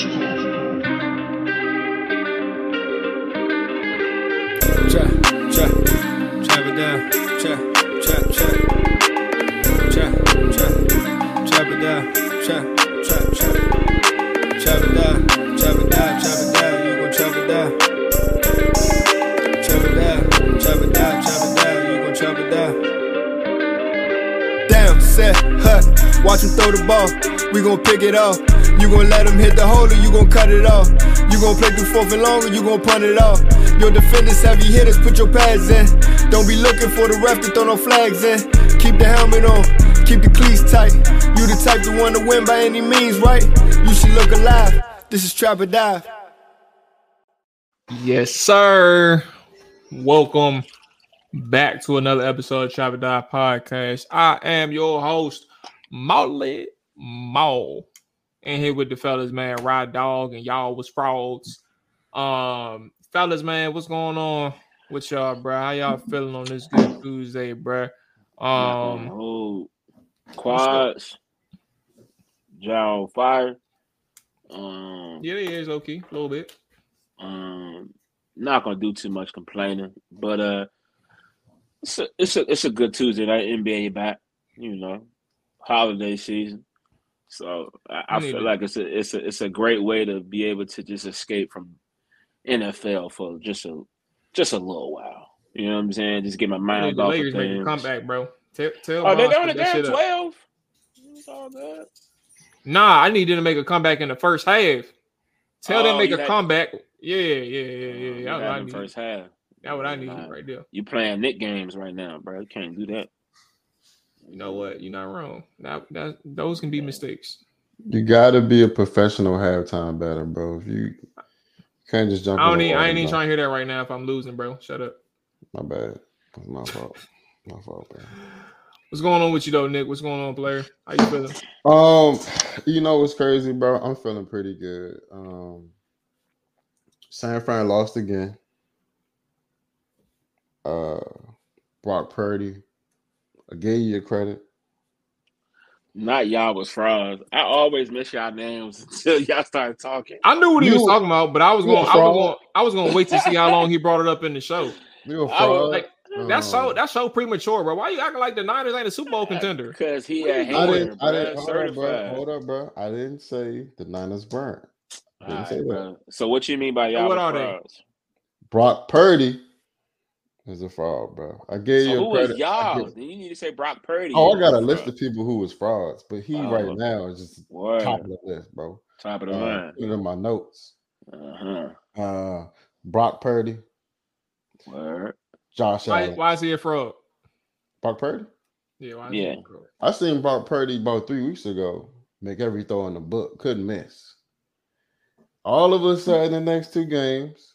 Trap, trap, trap it down. Trap, trap, trap. Trap, trap, trap it down. Trap, trap, trap. Trap it down, trap it down, trap it down. You gon' trap it down. Trap it down, trap it down, trap it down. You gon' trap it down. Damn, set. Watch him throw the ball. We gon' pick it off. You gon' let him hit the hole or you gon' cut it off. You gon' play through fourth and long or you gon' punt it off. Your defenders, heavy hitters, put your pads in. Don't be looking for the ref to throw no flags in. Keep the helmet on, keep the cleats tight. You the type to want to win by any means, right? You should look alive. This is Trap or Dive. Yes, sir. Welcome back to another episode of Trap or Dive Podcast. I am your host, Molly Mual. And here with the fellas, man, Ride Dog, and y'all was frauds. Um, fellas, man, what's going on with y'all, bro? How y'all feeling on this good Tuesday, bro? Um, oh, quads, Jow fire. Um, yeah, it is okay, a little bit. um, not gonna do too much complaining, but uh, it's a it's a it's a good Tuesday night. NBA back, you know, holiday season. So I, I feel like it's a it's a it's a great way to be able to just escape from NFL for just a just a little while. You know what I'm saying? Just get my mind the off of Lakers make a comeback, bro. Tell, tell Oh, they only put down twelve. It's all good. Nah, I need them to make a comeback in the first half. Tell them Oh, make a had- comeback. Yeah, yeah, yeah, yeah. You yeah. That's what I them need. first half. That's what I need Nah. right there. You playing Nick games right now, bro. You can't do that. You know what? You're not wrong. That, that those can be mistakes. You gotta be a professional halftime batter, bro. If you, you can't just jump. I don't need. I ain't even trying to hear that right now. If I'm losing, bro, shut up. My bad. That's my fault. My fault, bro. What's going on with you though, Nick? What's going on, player? How you feeling? Um, you know what's crazy, bro? I'm feeling pretty good. Um, San Fran lost again. Uh, Brock Purdy. I gave you your credit. Not y'all was frauds. I always miss y'all names until y'all started talking. I knew what he You- was talking about, but I was going. I was going. I was going to wait to see how long he brought it up in the show. You a I fraud. was Like that's so. Um, That's so premature, bro. Why you acting like the Niners ain't a Super Bowl contender? Because he had you I didn't. I didn't. bro. Hold up, bro. Hold up, bro. I didn't say the Niners burnt. Didn't All say right, that. So what you mean by y'all what was are they? frauds? Brock Purdy is a fraud, bro. I gave So you who credit. I y'all? give- Then you need to say Brock Purdy. Oh, I got a a list of people who was frauds, but he Oh, right now is just Word. top of the list, bro. Top of the Uh, line. put it in my notes. Uh huh. Uh, Brock Purdy, Word. Josh Why, Allen. why is he a fraud? Brock Purdy. Yeah. Why is he Yeah. a fraud? I seen Brock Purdy about three weeks ago make every throw in the book, couldn't miss. All of a sudden, the next two games,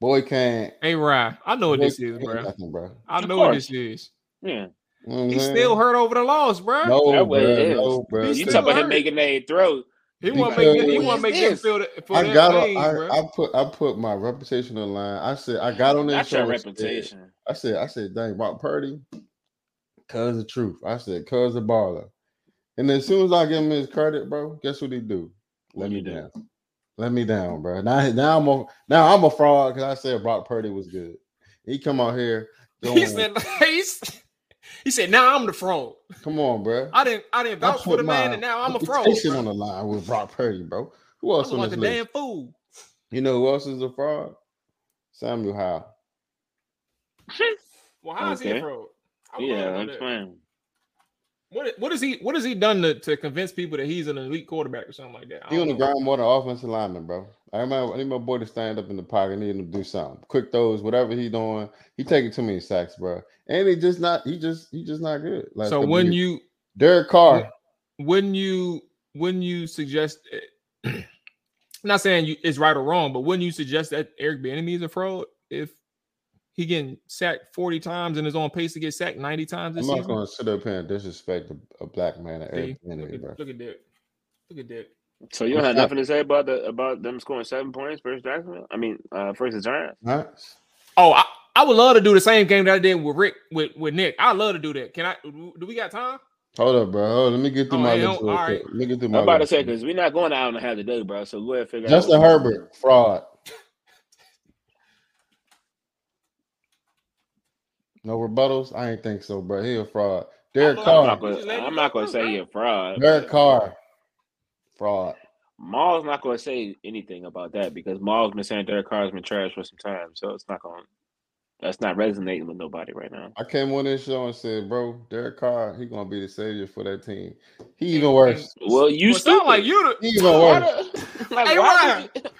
boy can't. Hey, Ry, I know what this is, bro. nothing, bro. I know what this is. Yeah. You know He's still hurt over the loss, bro. No, That bro. way it is. No, bro. You still talking about him making a throw? He want to make he Because- want to make them feel that for I that got pain, on, bro. I, I put I put my reputation on line. I said I got on that That's show. your and said- reputation. I said I said dang Brock Purdy, cuz the truth. I said cuz the baller. And as soon as I give him his credit, bro, guess what he do? Let What me you do? Down. Let me down, bro. Now now I'm a now I'm a fraud because I said Brock Purdy was good. He come out here. he said he's, he said now I'm the fraud. "Come on, bro." I didn't I didn't I vouch for the man, and now I'm a fraud. reputation bro. on the line with Brock Purdy, bro. Who I else look on like this a list? damn fool. You know who else is a fraud? Sam Howell. Well, how is he a Okay. fraud? I would love to Yeah, that. What what is he what has he done to, to convince people that he's an elite quarterback or something like that? He on the ground more than offensive lineman, bro. I remember I need my boy to stand up in the pocket, need him to do something. Quick throws, whatever he doing. He taking too many sacks, bro. And he just not he just he just not good. Like So when you Derek Carr, when you when you suggest I'm eh, not saying you it's right or wrong, but when you suggest that Eric Bieniemy is a fraud if he getting sacked 40 times and is on pace to get sacked 90 times I'm this not gonna sit up here and disrespect a, a black man at See? Eric look, Bieniemy, bro. look at that. Look at that. So you don't have nothing to say about the about them scoring seven points versus Jacksonville? I mean, uh, versus Giants. Huh? Oh, I, I would love to do the same game that I did with Ric with, with Nick. I love to do that. Can I do we got time? Hold up, bro. Hold on, let me get through Oh, my hell, list real right. Let me get through I'm my about to say because we're not going out and have today, bro. So go ahead and figure Justin out. what- Herbert, fraud. No rebuttals? I ain't think so, bro. He a fraud. Derek I'm I'm Carr. not gonna. I'm not gonna say he a fraud. Derek Carr. Fraud. Mual's not gonna say anything about that because Mual's been saying Derek Carr's been trash for some time, so it's not gonna. That's not resonating with nobody right now. I came on this show and said, bro, Derek Carr, he gonna be the savior for that team. He even worse. Well, you Well, it sound like you, He the, even Why worse. the- like, Hey, why Ryan. would you-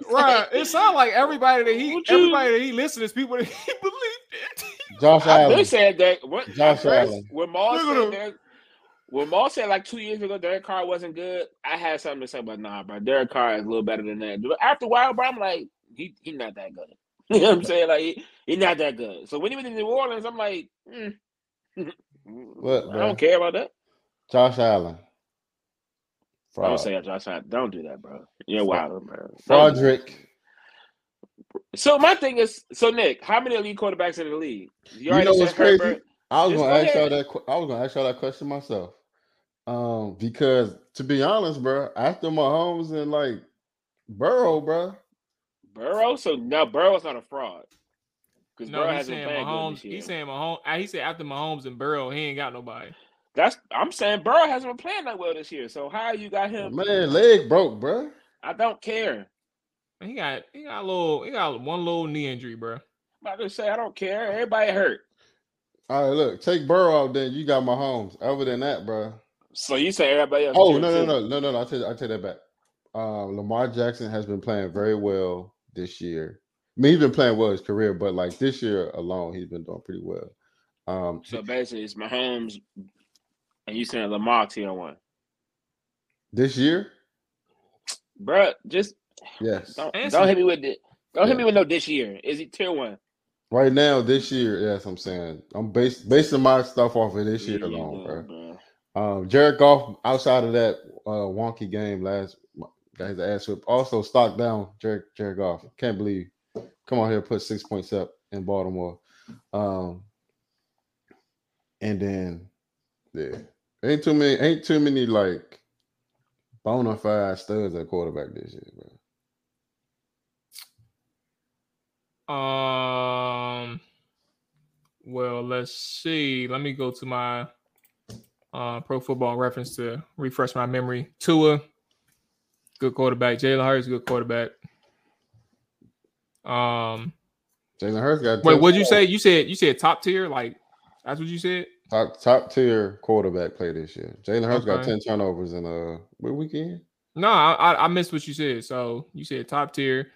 right? It sounds like everybody that he, everybody that he listens is people that he believed in. Josh I've been Allen. saying that. What, Josh first, Allen. When Mual said him. Derek, when Mual said like two years ago Derek Carr wasn't good, I had something to say about nah, bro. Derek Carr is a little better than that. But after a while, bro, I'm like, he he not that good. You know what I'm saying? Like he, he not that good. So when he was in New Orleans, I'm like, mm. What, I don't care about that. Josh Allen. Don't say Josh. Allen. Don't do that, bro. You're wild, bro. Don't do that. Frederick. So my thing is, so Nick, how many elite quarterbacks in the league? You You know said what's crazy? Herbert. I was Just gonna go ask y'all that. I was gonna ask y'all that question myself. Um, because to be honest, bro, after Mahomes and like Burrow, bro, Burrow. So now Burrow's not a fraud because No, Burrow he's hasn't saying been playing Mahomes. He's saying Mahomes. He said after Mahomes and Burrow, he ain't got nobody. That's I'm saying Burrow hasn't been playing that well this year. So how you got him? man, leg broke, bro. I don't care. He got he got a little he got one little knee injury, bro. I'm about to say I don't care. Everybody hurt. All right, look, take Burrow out, then you got Mahomes. Other than that, bro. So you say everybody else? Oh no, no, no, no, no, no. I take I take that back. Um, Lamar Jackson has been playing very well this year. I mean, he's been playing well his career, but like this year alone, he's been doing pretty well. Um, So basically, it's Mahomes, and you saying Lamar tier one, this year, Bruh, Just yes. don't Answer. don't hit me with it. Don't hit me with no this year. Is he tier one? Right now, this year, yes, I'm saying I'm bas- basing my stuff off of this year There you alone, go, bro. Um, Jared Goff, outside of that uh, wonky game last, got his ass whipped. Also, stock down Jared, Jared Goff. Can't believe, come on here, put six points up in Baltimore. Um, and then, yeah, ain't too many, ain't too many like bona fide studs at quarterback this year, bro. Um. Well, let's see. Let me go to my uh, Pro Football Reference to refresh my memory. Tua, good quarterback. Jalen Hurts, good quarterback. Um. Jalen Hurts got Wait, what'd you say? You said you said top tier. Like that's what you said. Top top tier quarterback play this year. Jalen Hurts got ten turnovers in a what weekend? No, I, I missed what you said. So you said top tier,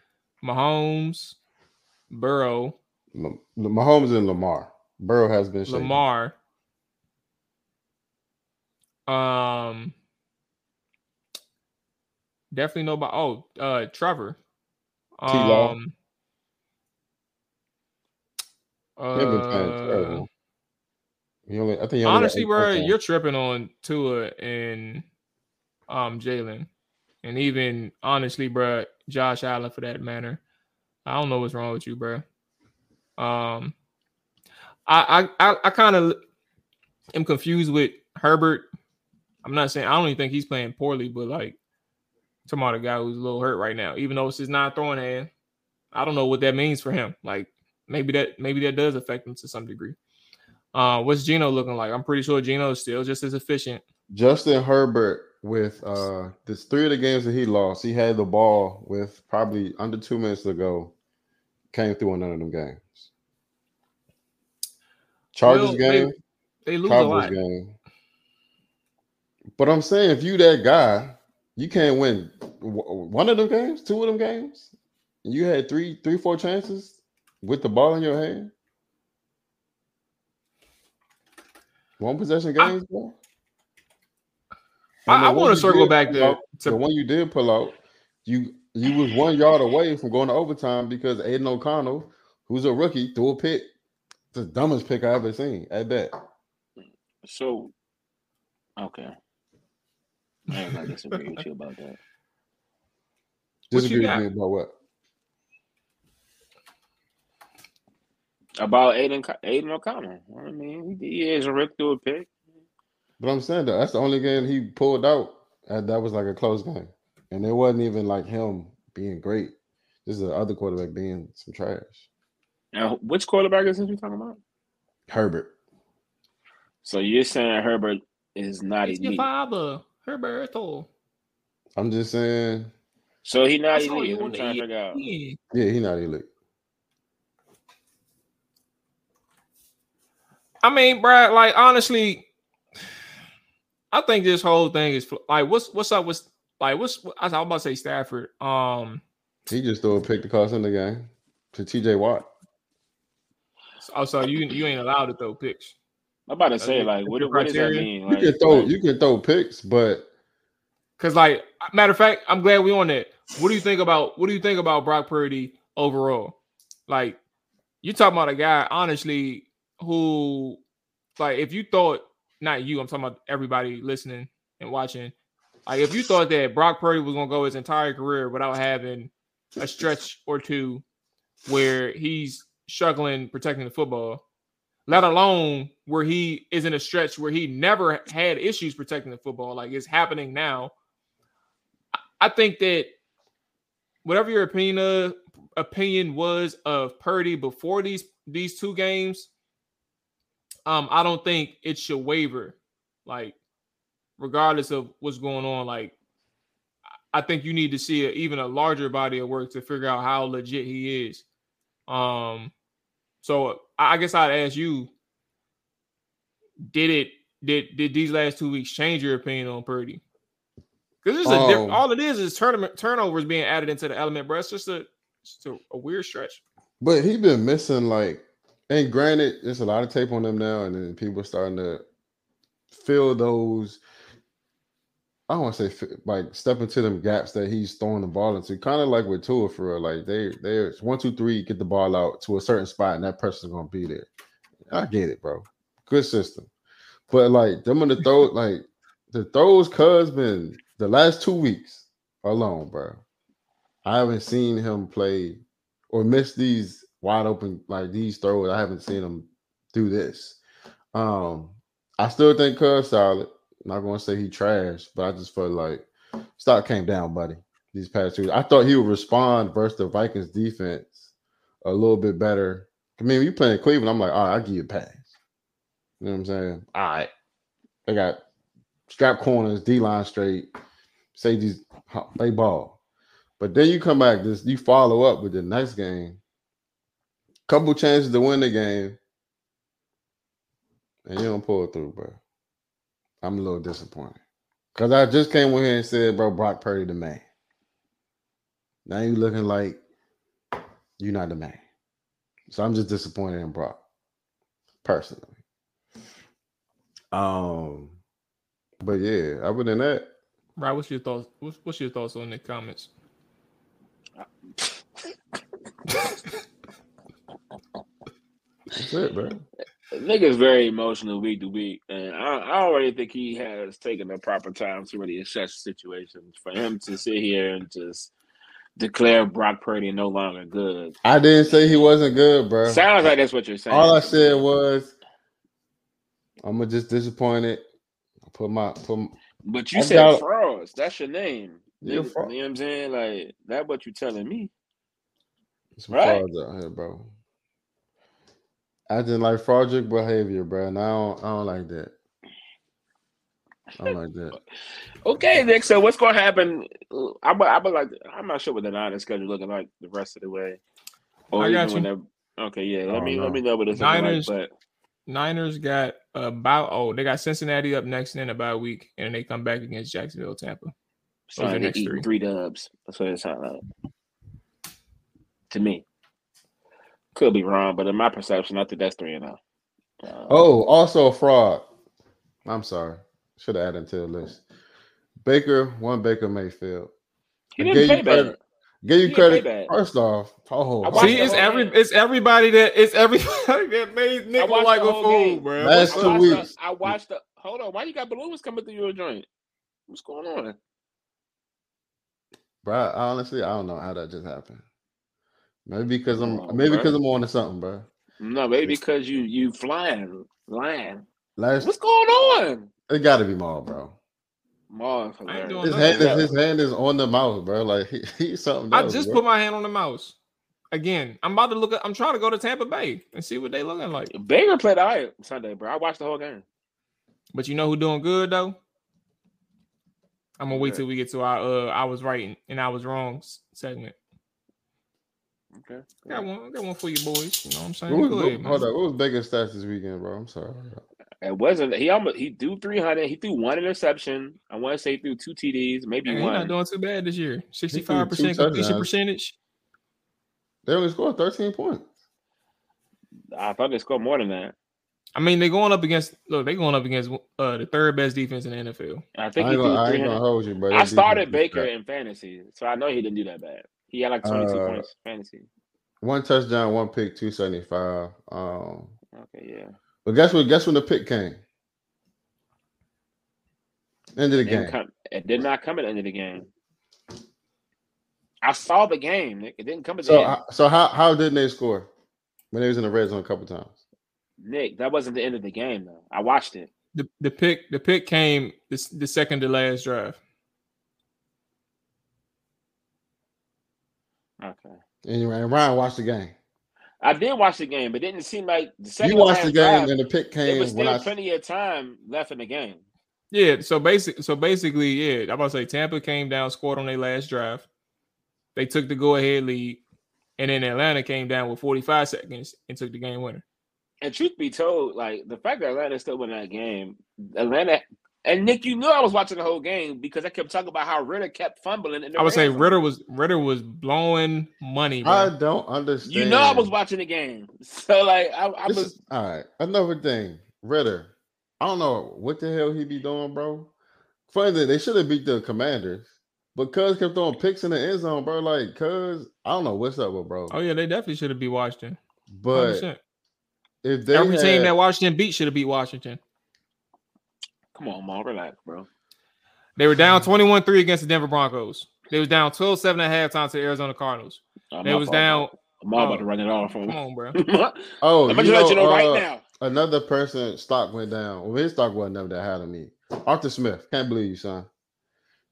Mahomes, Burrow, Lam- Mahomes and Lamar. Burrow has been shaky. Lamar. Um, definitely nobody. Oh, uh, Trevor. T-Law. Um, He ain't been playing uh, only, I think honestly, bro, you're tripping on Tua and um Jalen, and even honestly, bro, Josh Allen for that matter. I don't know what's wrong with you, bro. Um, I I I, I kind of am confused with Herbert. I'm not saying I don't even think he's playing poorly, but like talking about a guy who's a little hurt right now, even though it's his non throwing hand. I don't know what that means for him. Like maybe that maybe that does affect him to some degree. Uh, what's Gino looking like? I'm pretty sure Gino is still just as efficient. Justin Herbert with uh this three of the games that he lost, he had the ball with probably under two minutes to go. Came through in none of them games. Chargers Well, game, They lose a lot. game. But I'm saying if you that guy, you can't win one of them games, two of them games. and You had three, three, four chances with the ball in your hand. One possession I- games, bro. I, I want to circle back pull to, out- the one you did pull out. You you was one yard away from going to overtime because Aidan O'Connell, who's a rookie, threw a pick. The dumbest pick I ever seen. At that, So, okay. I ain't gonna disagree with you about that. Disagree with me about what? About Aidan, Co- Aidan O'Connell. I mean, he, he is a Rick through a pick. But I'm saying that that's the only game he pulled out. And that was like a close game, and it wasn't even like him being great. This is the other quarterback being some trash. Now, which quarterback is this we talking about? Herbert. So you're saying Herbert is not It's your elite? father, Herberto. I'm just saying, So he not I saw elite. you I'm trying to figure out. Yeah. yeah, he not elite. I mean, Brad, like honestly, I think this whole thing is like, what's what's up with like what's I was about to say Stafford. Um, He just threw a pick to cost him the game to T.J. Watt. oh, so you you ain't allowed to throw picks. I'm about to say, your- like, that's what, what does that criteria? mean? You can throw like, you can throw picks, but Cause like matter of fact, I'm glad we on that. What do you think about what do you think about Brock Purdy overall? Like you talking about a guy, honestly, who like if you thought not you, I'm talking about everybody listening and watching. Like if you thought that Brock Purdy was gonna go his entire career without having a stretch or two where he's struggling protecting the football, let alone where he is in a stretch where he never had issues protecting the football, like it's happening now. I- think that whatever your opinion opinion was of Purdy before these these two games, um, I don't think it should waver. Like, regardless of what's going on, like I think you need to see a, even a larger body of work to figure out how legit he is. Um, so I guess I'd ask you: Did it did did these last two weeks change your opinion on Purdy? Because this is a diff- Um, all it is is tournament turnovers being added into the element, bro. It's just a just a, a weird stretch. but he's been missing like. And granted, there's a lot of tape on them now, and then people starting to fill those. I don't want to say like step into them gaps that he's throwing the ball into. Kind of like with Tua for real. Like they there's one, two, three, get the ball out to a certain spot, and that person's gonna be there. I get it, bro. Good system. But like them on the throw, like the throws, cuz been the last two weeks alone, bro. I haven't seen him play or miss these wide open like these throws. I haven't seen him do this. Um, I still think Cuz solid. Not gonna say he trash, but I just felt like stock came down, buddy. These past two, I thought he would respond versus the Vikings defense a little bit better. I mean, you playing Cleveland, I'm like, all right, I'll give you a pass. You know what I'm saying? All right. They got strap corners, D line straight, safeties, they ball. But then you come back, this you follow up with the next game. Couple chances to win the game, and you don't pull it through, bro. I'm a little disappointed because I just came in here and said, bro, Brock Purdy the man. Now you looking like you're not the man. So I'm just disappointed in Brock, personally. Um, but yeah, other than that, Right? What's your thoughts? What's, what's your thoughts on the comments? that's it, bro. Nigga's very emotional week to week, and I, I don't think he has taken the proper time to really assess situations. For him to sit here and just declare Brock Purdy no longer good, I didn't say he wasn't good, bro. sounds like that's what you're saying. All I said was, I'm gonna just disappointed. Put my put. My, but you I said got- frauds. That's your name. Yeah, you, fraud. you know what I'm saying? Like that. What you telling me? some Right. frauds out here, bro. I didn't like fraudulent behavior, bro, and I don't, I don't like that. I don't like that. Okay, Nick. So what's going to happen? I'm, I'm like, I'm not sure what the Niners schedule looking like the rest of the way. Or I got you. when they're- Okay, yeah. Let Oh, me no. let me know what it's Niners- like. But Niners got about oh they got Cincinnati up next and then about a week and they come back against Jacksonville, Tampa. sound the like they're eating three. three dubs. That's what it sounds like to me. Could be wrong, but in my perception, I think that's three and zero. Uh, Oh, also a fraud. I'm sorry. Should have added to the list. Baker, one Baker Mayfield. he didn't gave play bad. Give you didn't credit. First off, oh, See, it's every game. it's everybody that it's everybody that made Nick look like a fool, game. bro. Last I two watched weeks. The, I watched the. Hold on, why you got balloons coming through your joint? What's going on? bro. Honestly, I don't know how that just happened. Maybe because I'm Oh, maybe because I'm on to something, bro. No, maybe because you you flying, lying. Last What's going on? It got to be Mual, bro. Mual is I ain't hilarious. doing His hand, is, his hand is on the mouse, bro. Like he, he's something. I else, just bro. put my hand on the mouse. Again, I'm about to look at I'm trying to go to Tampa Bay and see what they looking like. Baker played all right Sunday, bro. I watched the whole game. But you know who doing good though? I'm gonna wait till we get to our uh I was right and- and I was wrong segment. Okay. Got one, got one for you boys. You know what I'm saying? What was, Go what, ahead, man. hold up. What was Baker's stats this weekend, bro? I'm sorry. It wasn't. He almost he threw three hundred. He threw one interception. I want to say he threw two TDs, maybe Man, he's one. not doing too bad this year. 65 percent completion touchdowns. percentage. They only scored 13 points. I thought they scored more than that. I mean, they're going up against look, they're going up against uh the third best defense in the NFL. I I think he ain't, threw gonna, I ain't gonna hold you, bro. I started Baker in fantasy, so I know he didn't do that bad. He had like twenty two Uh, points fantasy. One touchdown, one pick, 275. Um, Okay, yeah. but guess what? Guess when the pick came? End of the It, didn't game. come, it did not come at the end of the game. I saw the game. Nick. It didn't come at the So, end. how- so how how didn't they score when they was in the red zone a couple times? Nick, that wasn't the end of the game though. I watched it. The the pick the pick came the, the second to last drive. Okay. And and Ryan watched the game. I did watch the game, but it didn't seem like the second You watched the game, drive, and the pick came. there came was when still I. plenty of time left in the game. Yeah, so basic so basically, yeah, I'm about to say Tampa came down, scored on their last drive. They took the go ahead lead, and then Atlanta came down with 45 seconds and took the game winner. And truth be told, like the fact that Atlanta still won that game, Atlanta and Nick, you knew I was watching the whole game because I kept talking about how Ridder kept fumbling. In the I would say zone. Ridder was Ridder was blowing money. Bro. I don't understand. You know I was watching the game, so like I, I was. is- all right. Another thing, Ridder. I don't know what the hell he be doing, bro. Funny that they should have beat the Commanders, but Cuz kept throwing picks in the end zone, bro. Like Cuz, I don't know what's up with bro. oh yeah, they definitely should have beat Washington. but 100%. if they Every team that Washington beat should have beat Washington. Come on, Mom, relax, bro. They were down 21-3 against the Denver Broncos. They was down 12-7 at halftime to the Arizona Cardinals. Oh, They was fault, down. I'm all about oh, to run it off from. Come on, bro. I'm oh, gonna you let know, you know right uh, now. Another person stock went down. Well, his stock wasn't never that high to me. Arthur Smith, can't believe you, son.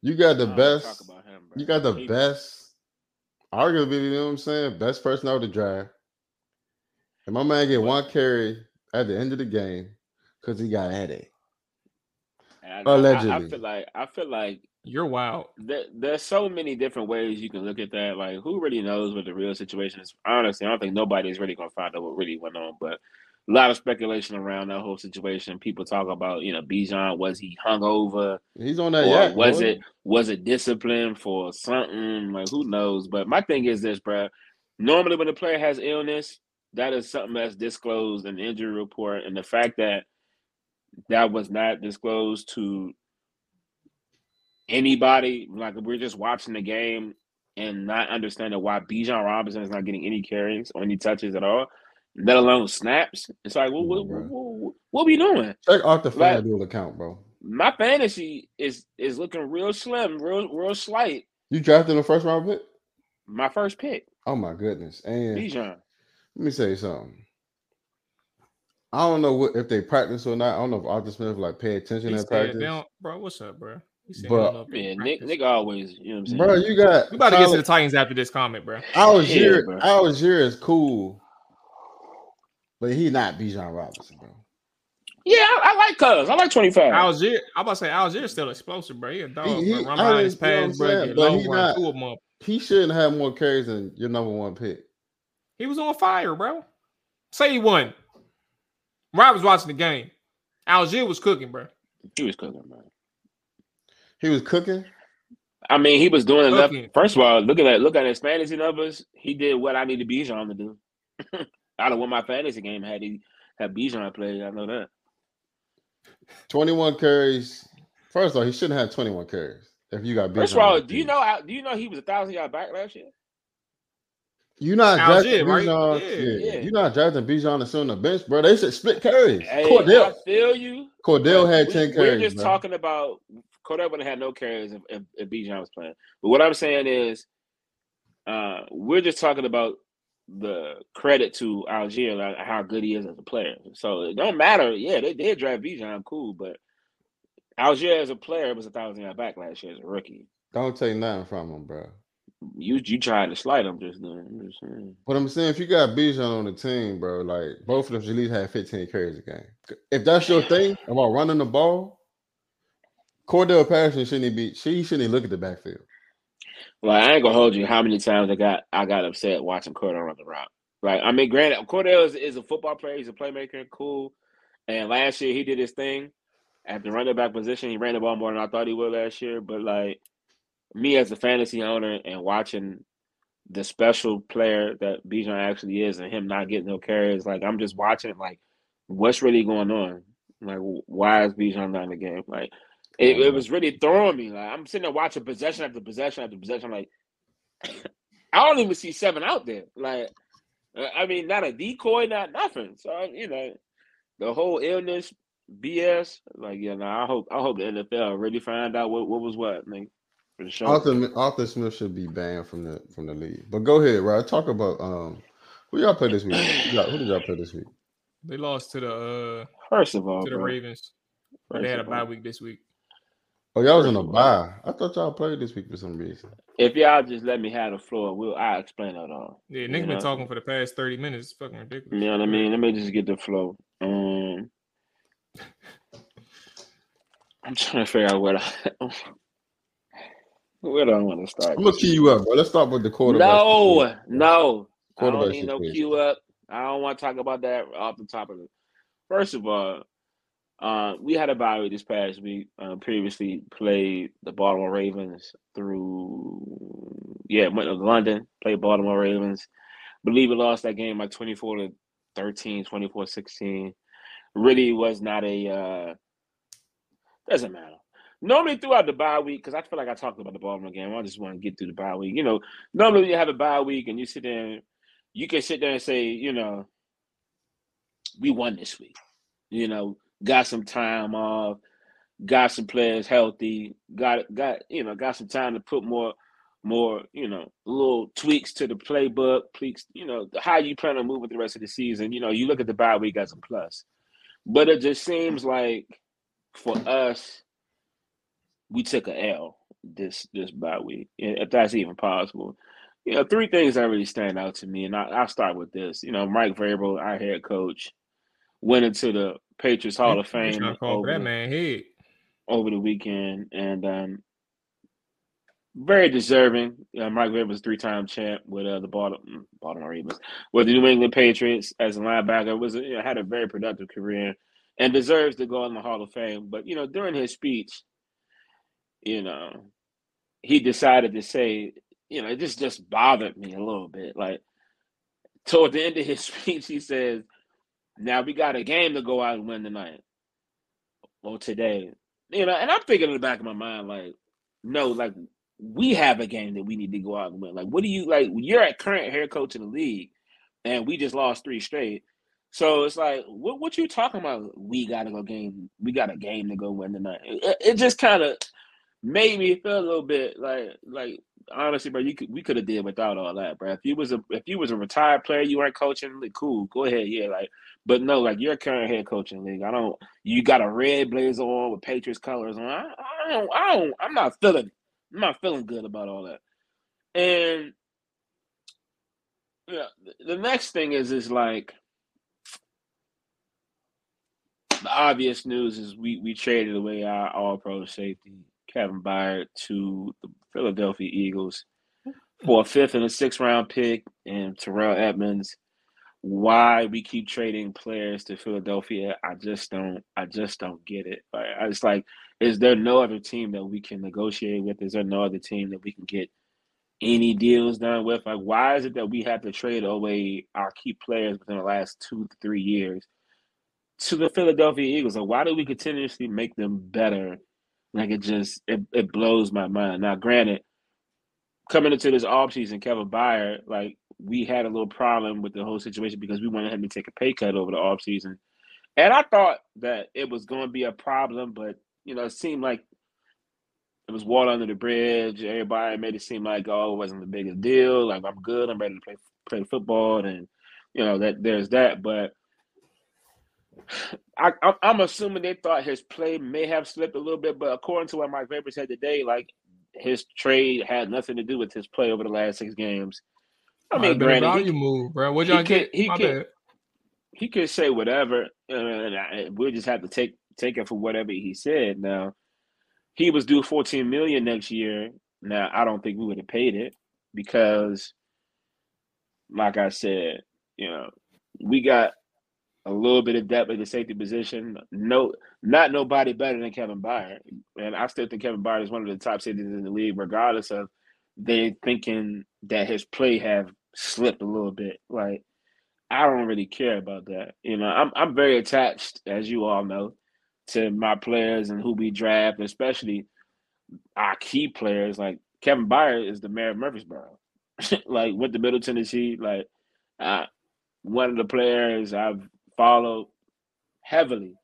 You got the I don't best. talk about him, bro. You got the He- best, arguably, you know what I'm saying? Best person out of the draft. And my man get one carry at the end of the game because he got a headache. And I- I- I, feel like I feel like You're wild. there, there's so many different ways you can look at that. Like, who really knows what the real situation is? Honestly, I don't think nobody's really gonna find out what really went on. But a lot of speculation around that whole situation. People talk about, you know, Bijan was he hungover? He's on that Or yak. was boy. it was it discipline for something? Like who knows? But my thing is this, bro. Normally, when a player has illness, that is something that's disclosed in the injury report, and the fact that that was not disclosed to anybody, like we're just watching the game and not understanding why Bijan Robinson is not getting any carries or any touches at all, let alone snaps. It's like, what, what, what, what, what we doing? Check out the Like- FanDuel account, bro. my fantasy is is looking real slim, real real slight. You drafted the first round pick? My first pick, Oh my goodness. And Bijan. let me say something. I don't know what if they practice or not. I don't know if Arthur Smith like pay attention He at practice. they don't- bro, what's up, bro? He said, But- I don't know if they Yeah, Nick. Nick always, you know what I'm saying. Bro, you got We about to get to the Titans after this comment, bro. Allgeier, Yeah, bro. Allgeier is cool, but he not Bijan Robinson, bro. yeah, I, I like Cuz. I like 25. Allgeier, I'm about to say Allgeier's still explosive, bro. He a dog, He- he- bro. Run I behind his didn't- you know pass, bro. saying? Get But low, he run not- through him up. He shouldn't have more carries than your number one pick. He was on fire, bro. Say he won. Rob was watching the game. Allgeier was cooking, bro. he was cooking, bro. He was cooking. I mean, he was doing enough. Cooking. First of all, look at that. Look at his fantasy numbers. He did what I need needed Bijan to do. I'd have won my fantasy game had he had Bijan played. I know that. 21 carries. First of all, he shouldn't have 21 carries. If you got First of all, do you team. know? Do you know he was a thousand yard back last year? You not Allgeier, drafting right? Bijan? Yeah, Yeah, yeah. you not drafting Bijan to sit on the bench, bro. They should split carries. Hey, Cordell, I feel you. Cordell had we- 10 We're carries. just bro. talking about Cordell would have had no carries if, if, if Bijan was playing. But what I'm saying is, uh, we're just talking about the credit to Allgeier, like how good he is as a player. So it don't matter. Yeah, they did draft Bijan, cool, but Allgeier as a player was a thousand yard back last year as a rookie. Don't take nothing from him, bro. You you trying to slide him just then. I'm just saying. But I'm saying if you got Bijan on the team, bro, like both of them should at least have 15 carries a game. If that's your thing about running the ball, Cordell Patterson shouldn't be she shouldn't look at the backfield. Like I ain't gonna hold you. How many times I got I got upset watching Cordell run the route? Like I mean, granted, Cordell is, is a football player. He's a playmaker, cool. And last year he did his thing at the running back position. He ran the ball more than I thought he would last year. But like me as a fantasy owner and watching the special player that Bijan actually is and him not getting no carries, like I'm just watching like what's really going on? Like why is Bijan not in the game? Like it, it mm-hmm. was really throwing me. Like I'm sitting there watching possession after possession after possession. I'm like I don't even see seven out there. Like uh, I mean, not a decoy, not nothing. So you know, the whole illness BS. Like yeah, no, I hope I hope the NFL really find out what, what was what. Like, for the show. Arthur, Arthur Smith should be banned from the from the league. But go ahead, right? Talk about um who y'all play this week. Who did y'all play this week? They lost to the uh first of all to the bro. Ravens. First they had a bye week this week. Oh, y'all was in a of bye. I thought y'all played this week for some reason. If y'all just let me have the floor, we'll I'll explain it all. Yeah, You Nick been know? talking for the past 30 minutes. It's fucking ridiculous. You know what I mean? Let me just get the flow. Um, I'm trying to figure out what I where do I want to start. I'm gonna key you up, bro. Let's start with the quarterback. No, no, I don't need no situation. cue up. I don't want to talk about that off the top of it. First of all, uh, we had a bye week this past week. Uh, previously played the Baltimore Ravens through, yeah, went to London, played Baltimore Ravens. Believe we lost that game by 24 to 13, 24 16. Really was not a, uh, doesn't matter. Normally throughout the bye week, because I feel like I talked about the Baltimore game. I just want to get through the bye week. You know, normally you have a bye week and you sit there, you can sit there and say, you know, we won this week. You know, got some time off, got some players healthy, got got you know, got some time to put more more, you know, little tweaks to the playbook, tweaks, you know, how you plan on moving the rest of the season. You know, you look at the bye week as a plus. But it just seems like for us, we took a L this this bye week, if that's even possible. You know, three things that really stand out to me, and I, I'll start with this. You know, Mike Vrabel, our head coach, went into the Patriots Hall of Fame tryna call for over that the, man head. over the weekend, and um, very deserving. Uh, Mike Vrabel was three-time champ with uh, the Baltimore, Baltimore Ravens, with the New England Patriots as a linebacker. Was you know, had a very productive career, and deserves to go in the Hall of Fame. But you know, during his speech, you know, he decided to say, you know, it just just bothered me a little bit. Like toward the end of his speech, he says, "Now we got a game to go out and win tonight, or today." You know, and I'm thinking in the back of my mind, like, no, like we have a game that we need to go out and win. Like, what do you like? You're a current head coach in the league, and we just lost three straight. So it's like, what what you talking about? We got to go game. We got a game to go win tonight. It, it just kind of made me feel a little bit like like honestly, bro. You could we could have did without all that, bro. If you was a if you was a retired player, you weren't coaching. Like, cool, go ahead, yeah. Like, but no, like you're a current head coach in the league. I don't. You got a red blazer on with Patriots colors on. I, I don't. I don't. I'm not feeling. I'm not feeling good about all that. And yeah, the next thing is is like the obvious news is we we traded away our All Pro safety Kevin Byard to the Philadelphia Eagles mm-hmm. for a fifth and a sixth round pick and Terrell Edmunds. Why we keep trading players to Philadelphia, I just don't. I just don't get it. Like, I just like, is there no other team that we can negotiate with? Is there no other team that we can get any deals done with? Like, why is it that we have to trade away our key players within the last two to three years to the Philadelphia Eagles? Like, why do we continuously make them better? Like, it just it, it blows my mind. Now, granted, coming into this offseason, Kevin Byard, like we had a little problem with the whole situation because we wanted him to take a pay cut over the offseason. And I thought that it was going to be a problem, but you know, it seemed like it was water under the bridge. Everybody made it seem like oh, it wasn't the biggest deal. Like I'm good, I'm ready to play play football, and you know that there's that. But I, I'm assuming they thought his play may have slipped a little bit, but according to what Mike Vrabel said today, like his trade had nothing to do with his play over the last six games. I mean, granted, value he, move, bro. What y'all he get? could- he could- he could say whatever, and I, we'll just have to take take it for whatever he said. Now, he was due 14 million next year. Now, I don't think we would have paid it because, like I said, you know, we got a little bit of depth at the safety position. No, not nobody better than Kevin Byard, and I still think Kevin Byard is one of the top safeties in the league, regardless of they thinking that his play have slipped a little bit. Like I don't really care about that. You know, I'm I'm very attached, as you all know, to my players and who we draft, especially our key players. Like Kevin Byard is the mayor of Murfreesboro. like went to Middle Tennessee. Like uh, one of the players I've followed heavily,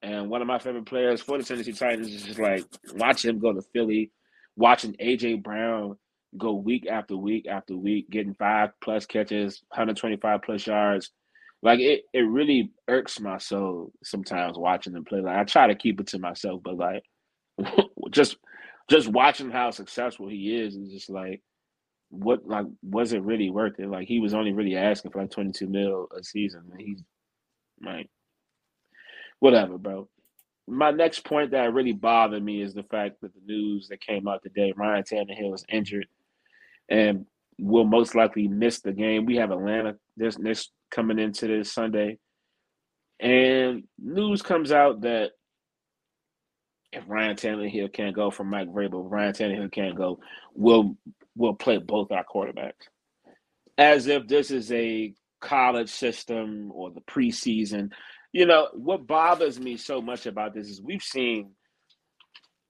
and one of my favorite players for the Tennessee Titans is just like watching him go to Philly, watching AJ Brown go week after week after week, getting five plus catches, 125 plus yards. Like it, it really irks my soul sometimes watching them play. Like I try to keep it to myself, but like just just watching how successful he is is just like what like was it really worth it? Like he was only really asking for like 22 mil a season. And he's like whatever, bro. My next point that really bothered me is the fact that the news that came out today, Ryan Tannehill is injured and will most likely miss the game. We have Atlanta this this coming into this Sunday. And news comes out that if Ryan Tannehill can't go from Mike Vrabel, Ryan Tannehill can't go, we'll we'll play both our quarterbacks. As if this is a college system or the preseason. You know, what bothers me so much about this is we've seen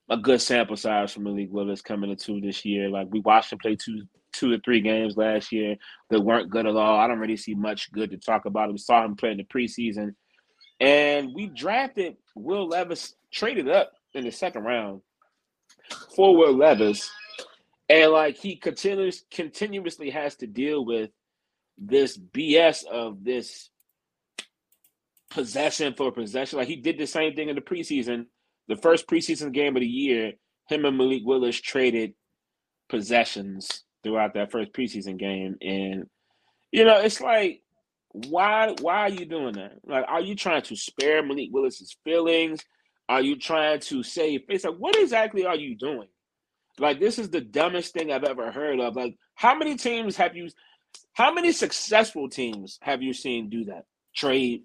a good sample size from Malik Willis coming into this year. Like we watched him play two two or three games last year that weren't good at all. I don't really see much good to talk about. We saw him play in the preseason. And we drafted Will Levis, traded up in the second round for Will Levis. And like he continues continuously has to deal with this BS of this possession for possession. Like he did the same thing in the preseason. The first preseason game of the year, him and Malik Willis traded possessions throughout that first preseason game. And you know, it's like why why are you doing that? Like, are you trying to spare Malik Willis's feelings? Are you trying to save face? Like, what exactly are you doing? Like, this is the dumbest thing I've ever heard of. Like, how many teams have you how many successful teams have you seen do that? Trade.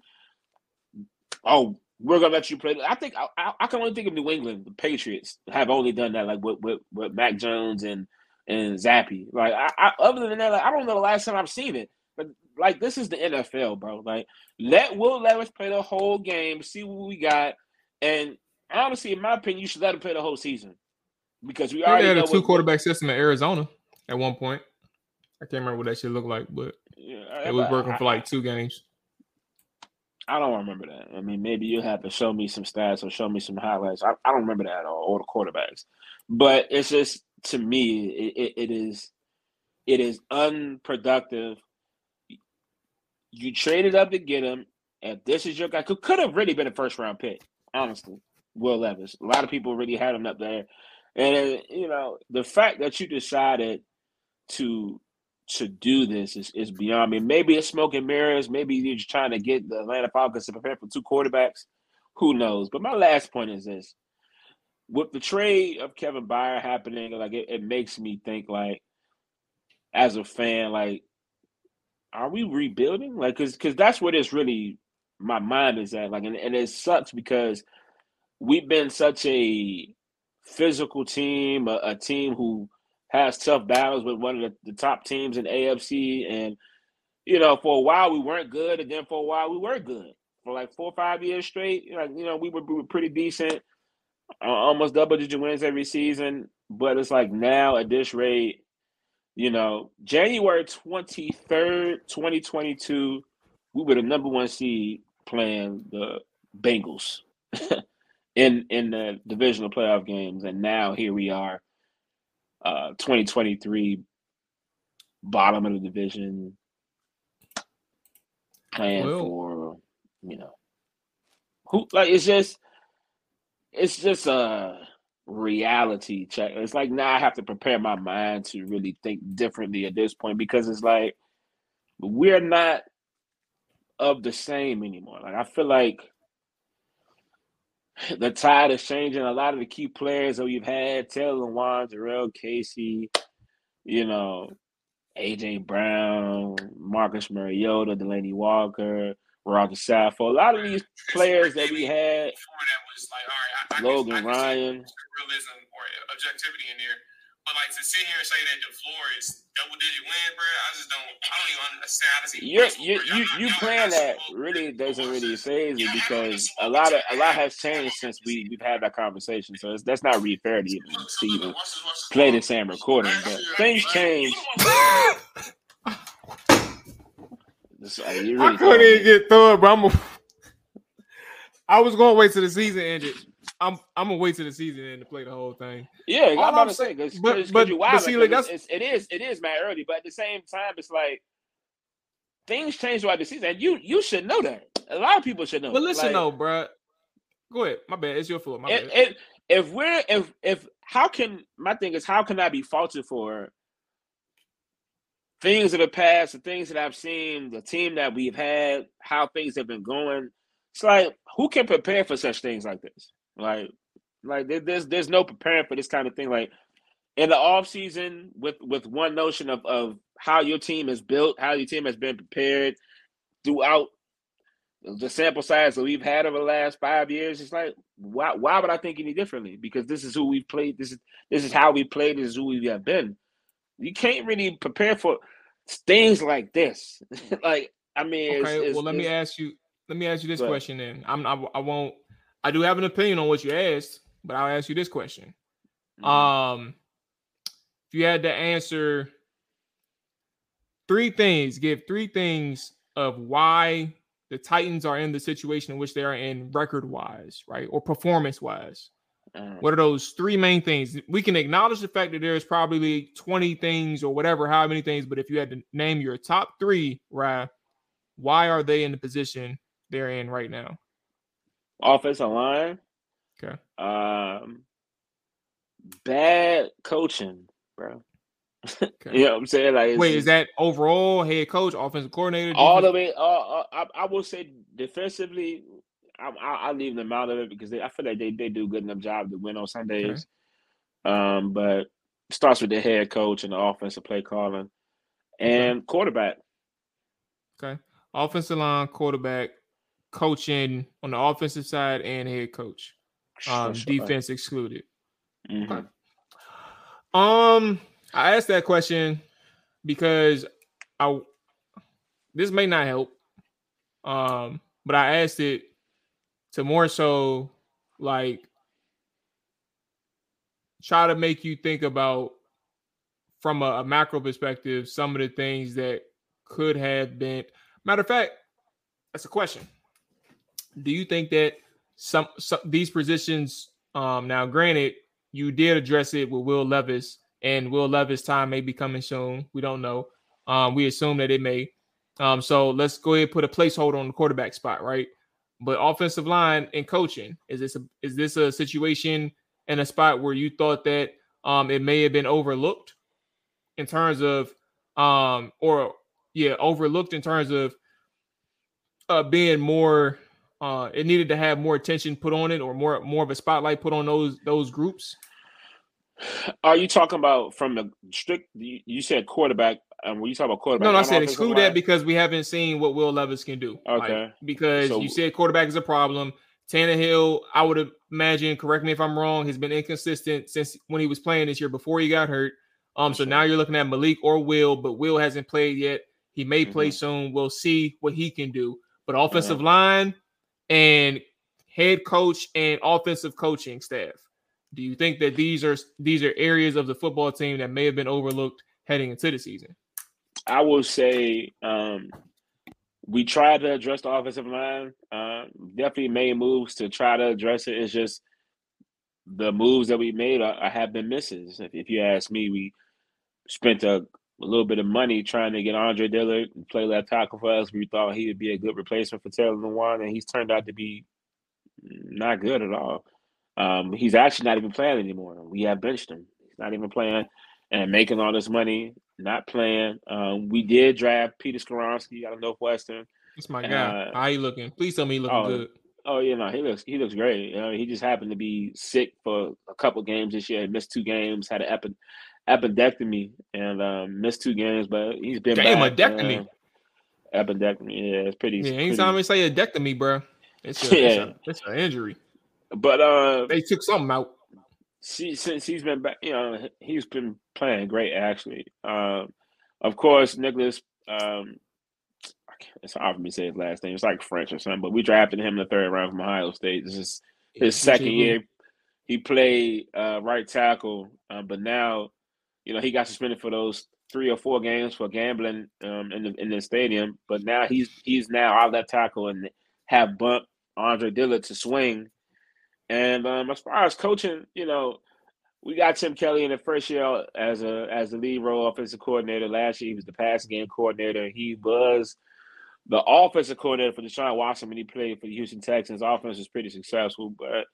Oh, we're gonna let you play. I think I, I, I can only think of New England. The Patriots have only done that, like with with, with Mac Jones and and Zappe. Like, I, I, other than that, like, I don't know the last time I've seen it. But like, this is the NFL, bro. Like, let Will Levis play the whole game, see what we got, and honestly, in my opinion, you should let him play the whole season because we already they had a two what- quarterback system in Arizona at one point. I can't remember what that shit looked like, but Yeah, it was working I- for like two games. I don't remember that. I mean, maybe you'll have to show me some stats or show me some highlights. I, I don't remember that at all, or the quarterbacks. But it's just to me, it, it, it is it is unproductive. You traded up to get him, and this is your guy. Could could have really been a first round pick, honestly. Will Levis. A lot of people really had him up there, and uh, you know the fact that you decided to to do this is, is beyond me. Maybe it's smoke and mirrors. Maybe you're just trying to get the Atlanta Falcons to prepare for two quarterbacks. Who knows? But my last point is this: with the trade of Kevin Byard happening, like it, it makes me think, like as a fan, like are we rebuilding? Like, cause, cause that's what it's really my mind is at. Like, and, and it sucks because we've been such a physical team, a, a team who has tough battles with one of the, the top teams in AFC. And, you know, for a while we weren't good, and then for a while we were good. For like four or five years straight, like, you know, we were, we were pretty decent, uh, almost double digit wins every season. But it's like now at this rate, you know, January 23rd, 2022, we were the number one seed playing the Bengals in in the divisional playoff games. And now here we are, uh 2023, bottom of the division, playing Well- for, you know, Who like it's just it's just a reality check. It's like now I have to prepare my mind to really think differently at this point because it's like we're not of the same anymore. Like I feel like the tide is changing. A lot of the key players that we've had, Taylor Lewan, Jurrell Casey, you know, AJ Brown, Marcus Mariota, Delanie Walker, Roger Saffold. A lot of these players that we had, Logan Ryan. Realism or objectivity in there. But like to sit here and say that the floor is double digit win, bro, I just don't. I don't even understand how to see. You you you you playing that really doesn't really phase me because a lot of a lot has changed since we we've had that conversation. So that's not really fair to even to even play the same recording. But things change. This- uh, really I couldn't even get through it, bro. I'm a, I was going to wait till the season ended. I'm I'm gonna wait till the season end to play the whole thing. Yeah, I'm All about to say saying- because but- but- you're but see, like, like, it's, it's, it is it is mad early, but at the same time, it's like things change throughout the season. And you you should know that. A lot of people should know. But listen Like, though, bro. Go ahead. My bad. It's your fault. My it, bad. it, if we're if if how can my thing is how can I be faulted for things of the past, the things that I've seen, the team that we've had, how things have been going. It's like who can prepare for such things like this? Like like there's there's no preparing for this kind of thing. Like in the off season with with one notion of of how your team is built, how your team has been prepared throughout the sample size that we've had over the last five years, it's like why why would I think any differently? Because this is who we've played. This is this is how we played. This is who we have been. You can't really prepare for things like this. like I mean, Okay. it's- well, let me ask you. Let me ask you this question. Then I'm. I, I won't. I do have an opinion on what you asked, but I'll ask you this question. Mhm. Um, if you had to answer three things, give three things of why the Titans are in the situation in which they are in record wise, right? Or performance wise. Uh, What are those three main things? We can acknowledge the fact that there's probably 20 things or whatever, how many things, but if you had to name your top three, right, why are they in the position they're in right now? Offensive line. Okay. Um, bad coaching, bro. Okay. You know what I'm saying? Like, Wait, is that overall head coach, offensive coordinator? all of it. Uh, uh, I, I will say defensively, I, I, I leave them out of it because they, I feel like they, they do a good enough job to win on Sundays. Um, but it starts with the head coach and the offensive play calling and quarterback. Okay. Offensive line, quarterback, coaching on the offensive side, and head coach. Um, Sure. defense excluded. Mhm. Um, I asked that question because I this may not help. Um, but I asked it to more so like try to make you think about from a, a macro perspective some of the things that could have been matter of fact that's a question do you think that some, some these positions um now granted you did address it with will levis and will levis time may be coming soon. We don't know. Um we assume that it may. Um so let's go ahead and put a placeholder on the quarterback spot right? But offensive line and coaching is this a is this a situation and a spot where you thought that um it may have been overlooked in terms of um or yeah overlooked in terms of uh being more uh it needed to have more attention put on it or more more of a spotlight put on those those groups Are you talking about from the strict? You, said quarterback. Um, when you talk about quarterback, no, no, I said exclude that because we haven't seen what Will Levis can do. Like, Okay. because So- you said quarterback is a problem. Tannehill, I would imagine, correct me if I'm wrong, has been inconsistent since when he was playing this year before he got hurt. Um, so sure. now you're looking at Malik or Will, but Will hasn't played yet. He may play Mhm. soon. We'll see what he can do. But offensive line and head coach and offensive coaching staff. Do you think that these are these are areas of the football team that may have been overlooked heading into the season? I will say um, we tried to address the offensive line. Uh, definitely made moves to try to address it. It's just the moves that we made I, are- have been misses. If, if you ask me, we spent a, a little bit of money trying to get Andre Dillard to play left tackle for us. We thought he would be a good replacement for Taylor Lewan, and he's turned out to be not good at all. Um, he's actually not even playing anymore. We have benched him. He's not even playing and making all this money, not playing. Um, we did draft Peter Skoronski out of Northwestern. That's my guy. Uh, How you looking? Please tell me he looking oh, good. Oh, you know, he looks he looks great. Uh, he just happened to be sick for a couple games this year. He missed two games, had an epi- appendectomy, and um, missed two games, but he's been Damn, back. appendectomy. Uh, appendectomy, yeah, it's pretty. Yeah, pretty, anytime they say appendectomy, bro, it's a, Yeah. it's, an injury. But uh, They took something out. she, since he's been back, you know, he's been playing great actually. Um, of course, Nicholas. Um, it's hard for me to say his last name. It's like French or something. But we drafted him in the third round from Ohio State. This is his second year. He played uh, right tackle, uh, but now, you know, he got suspended for those three or four games for gambling um, in the in the stadium. But now he's he's now our left tackle and have bumped Andre Dillard to swing. And um, as far as coaching, you know, we got Tim Kelly in the first year as a as the lead role offensive coordinator. Last year he was the passing game coordinator. He was the offensive coordinator for Deshaun Watson when he played for the Houston Texans. Offense was pretty successful, but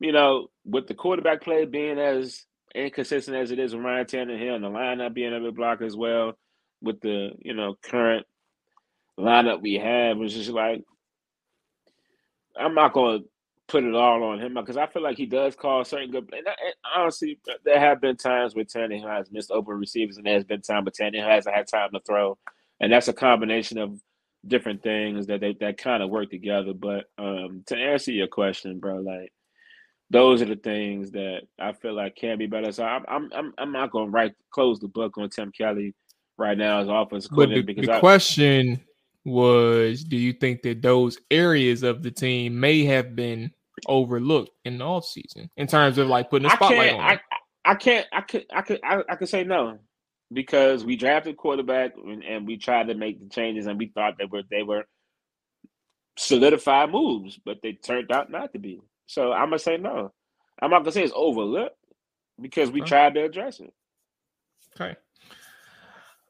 you know, with the quarterback play being as inconsistent as it is with Ryan Tannehill and the lineup being a bit block as well, with the you know current lineup we have, was just like I'm not going to put it all on him because I feel like he does call certain good. And, and honestly, there have been times where Tannehill has missed open receivers, and there's been time where Tannehill hasn't had time to throw, and that's a combination of different things that they that kind of work together. But um, to answer your question, bro, like those are the things that I feel like can be better. So I'm I'm I'm, I'm not going to write close the book on Tim Kelly right now as offensive But the, because the I, question was, do you think that those areas of the team may have been overlooked in the offseason in terms of like putting a I spotlight can't. on I. I can't. I could. I could. I, I could say no because we drafted quarterback and, and we tried to make the changes and we thought they were they were solidified moves, but they turned out not to be. So I'm gonna say no. I'm not gonna say it's overlooked because we Okay. tried to address it. Okay.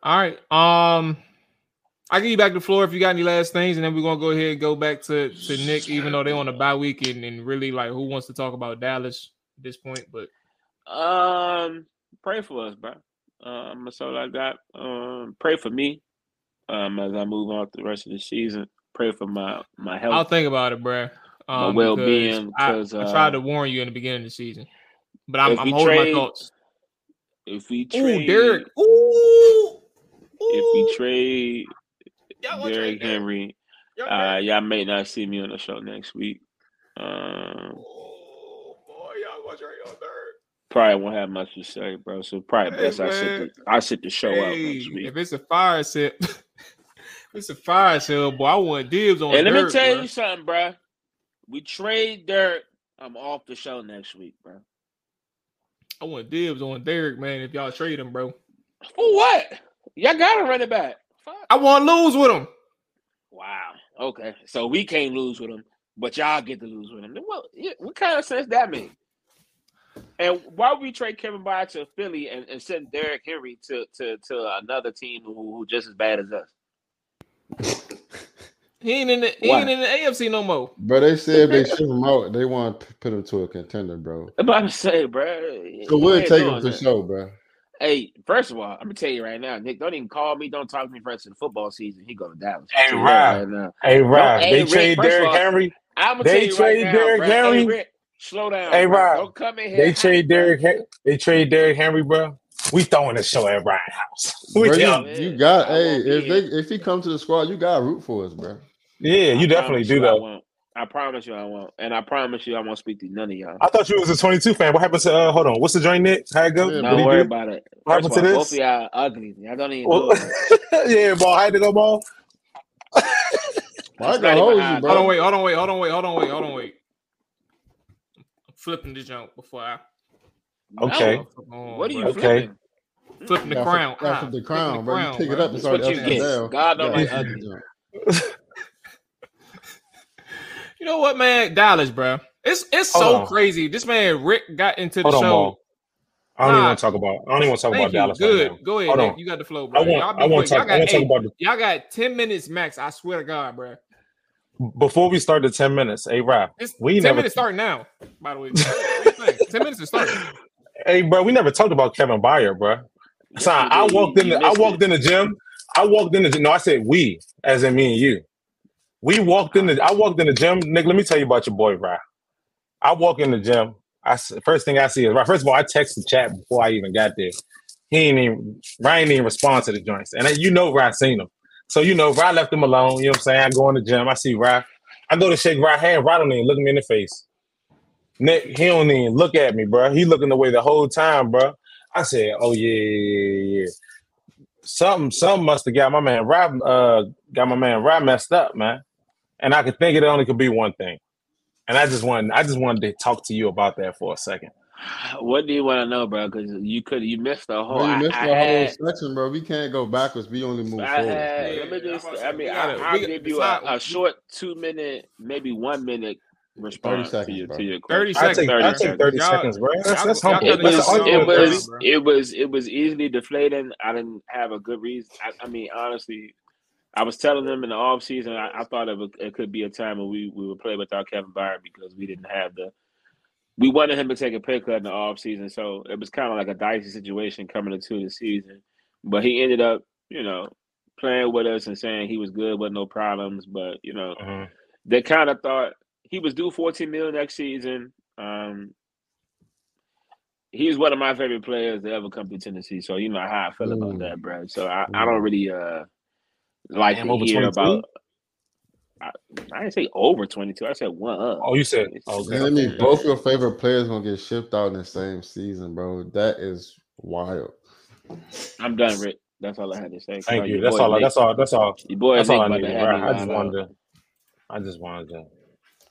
All right. Um, I give you back the floor if you got any last things, and then we're gonna go ahead and go back to, to Nick, even though they're on a bye week and, and really like who wants to talk about Dallas at this point. But Um, pray for us, bro. Um, that's all I got. Um, pray for me. Um, as I move on the rest of the season. Pray for my my health. I'll think about it, bruh. My Um, well-being, because I, 'cause, I tried uh, to warn you in the beginning of the season, but I'm, I'm holding trade- my thoughts. if we Ooh, trade, Derrick. Ooh. if we trade Y'all wanna Derrick trade Derrick? Henry, Y'all uh, y'all may not see me on the show next week. Um, Oh, boy, y'all gonna trade on Derrick. Probably won't have much to say, bro. So probably Hey, best I sit the, I sit the show out next week. if it's a fire if it's a fire sale, boy. I want dibs on And let me tell bruh. you something, bro. We trade Dirt. I'm off the show next week, bro. I want dibs on Derrick, man. If y'all trade him, bro, For what? Y'all gotta run it back. Fuck. I want to lose with him. Wow. Okay. So we can't lose with him, but y'all get to lose with him. What, what kind of sense that make? And why would we trade Kevin Byard to Philly and, and send Derrick Henry to, to, to another team who, who just as bad as us? He ain't in the he Why? ain't in the AFC no more. But they said they ship him out. They want to put him to a contender, bro. I'm about to say, bro. So you we'll ain't take him to that. show, bro. Hey, first of all, I'm gonna tell you right now, Nick. Don't even call me. Don't talk to me for the of the football season. He go to Dallas. Hey, Rob. right now. Hey, Rob, hey, they Ric, trade first of Derrick Henry. I'm gonna They tell you right trade now, Derrick bro. Hey, Henry. Ric, slow down. Hey, bro. Rob, Don't come in here. They trade bro. Derrick. Hen- They trade Derrick Henry, bro. We throwing a show at Ryan House. We Bro, you, you got I hey if they if he comes to the squad, you got to root for us, bro. yeah, you I definitely do you I I promise you I won't. And I promise you I won't speak to none of y'all. I thought you was a 22 fan. What happened to? Uh, hold on. What's the joint, Nick? How it go? Yeah, What Don't worry do? about it. What First happened all, to both this? of y'all ugly. Y'all don't even Well, know yeah, ball. How to go, ball? I It's can not hold even you, hot. bro. Hold on, wait, hold on, wait, hold on, wait, hold on, wait, hold on, wait. I'm flipping the jump before I Okay. No. Oh, What are you bro. Okay. flipping? flipping the crown? flip- got Ah, flip the flipping crown, bro. You pick it up and That's start what you upside get. down. God don't Yeah, like flip ugly. jump. You know what, man? Dallas, bro. It's it's Hold so on. crazy. This man Ric got into the Hold on, show. ball. I don't even want to talk about. I don't even want to talk Thank about you. Dallas Good. right now. Go ahead, Hold Nick. You got the flow, bro. I want. y'all I want to talk. I want to talk about the. Y'all got ten minutes max. I swear to God, bro. Before we start the 10 minutes, hey Rap, It's We ten never- minutes starting now. By the way, What do you think? ten minutes to start. hey bro, we never talked about Kevin Byard, bro. So I walked in the I walked in the gym. I walked in the gym. No, I said we, as in me and you. We walked in the I walked in the gym. Nick, let me tell you about your boy, Rap. I walk in the gym. I first thing I see is right. First of all, I text the chat before I even got there. He ain't even Ryan didn't even respond to the joints. And you know where I seen him. So you know, Ryan left him alone. You know what I'm saying? I go in the gym, I see Ryan. I go to shake Ryan's hand, Ryan don't even look me in the face. Nick, he don't even look at me, bro. He looking away the whole time, bro. I said, "Oh yeah, yeah, yeah, yeah." Something, something must have got my man Rob, uh, got my man Rob messed up, man. And I could think it only could be one thing. And I just wanted, I just wanted to talk to you about that for a second. What do you want to know, bro? Because you could you missed the whole. Bro, you missed I the whole had, section, bro. We can't go backwards. We only move I forward. had, let me just. I'm about to I say, mean, I, gotta- I'll we- give you a, a short two minute, maybe one minute response to seconds, your bro. to your 30 question. I take, I seconds, take thirty seconds, bro. That's, y'all- that's humble. It gotta That's was, get all some it you thirty, was, it was, it was easily deflating. I didn't have a good reason. I, I mean, honestly, I was telling them in the off season, I, I thought it, would, it could be a time when we, we would play without Kevin Byron because we didn't have the. We wanted him to take a pay cut in the off season, so it was kind of like a dicey situation coming into the season. But he ended up, you know, playing with us and saying he was good with no problems. But you know, Mhm. they kind of thought he was due 14 million next season. Um, he's one of my favorite players to ever come to Tennessee. So you know how I feel about Mm. that, bro. So I, I don't really uh like Damn, to over hear 22? about. I, I didn't say over 22. I said one up. Oh, you said It's- okay. Man, that means both your favorite players gonna get shipped out in the same season, bro. That is wild. I'm done, Ric. That's all I had to say. Thank Oh, you. That's all. I, Nick- that's all. That's all. Your boy That's Nick all I about needed. Bro. I just line wanted to. I just wanted to.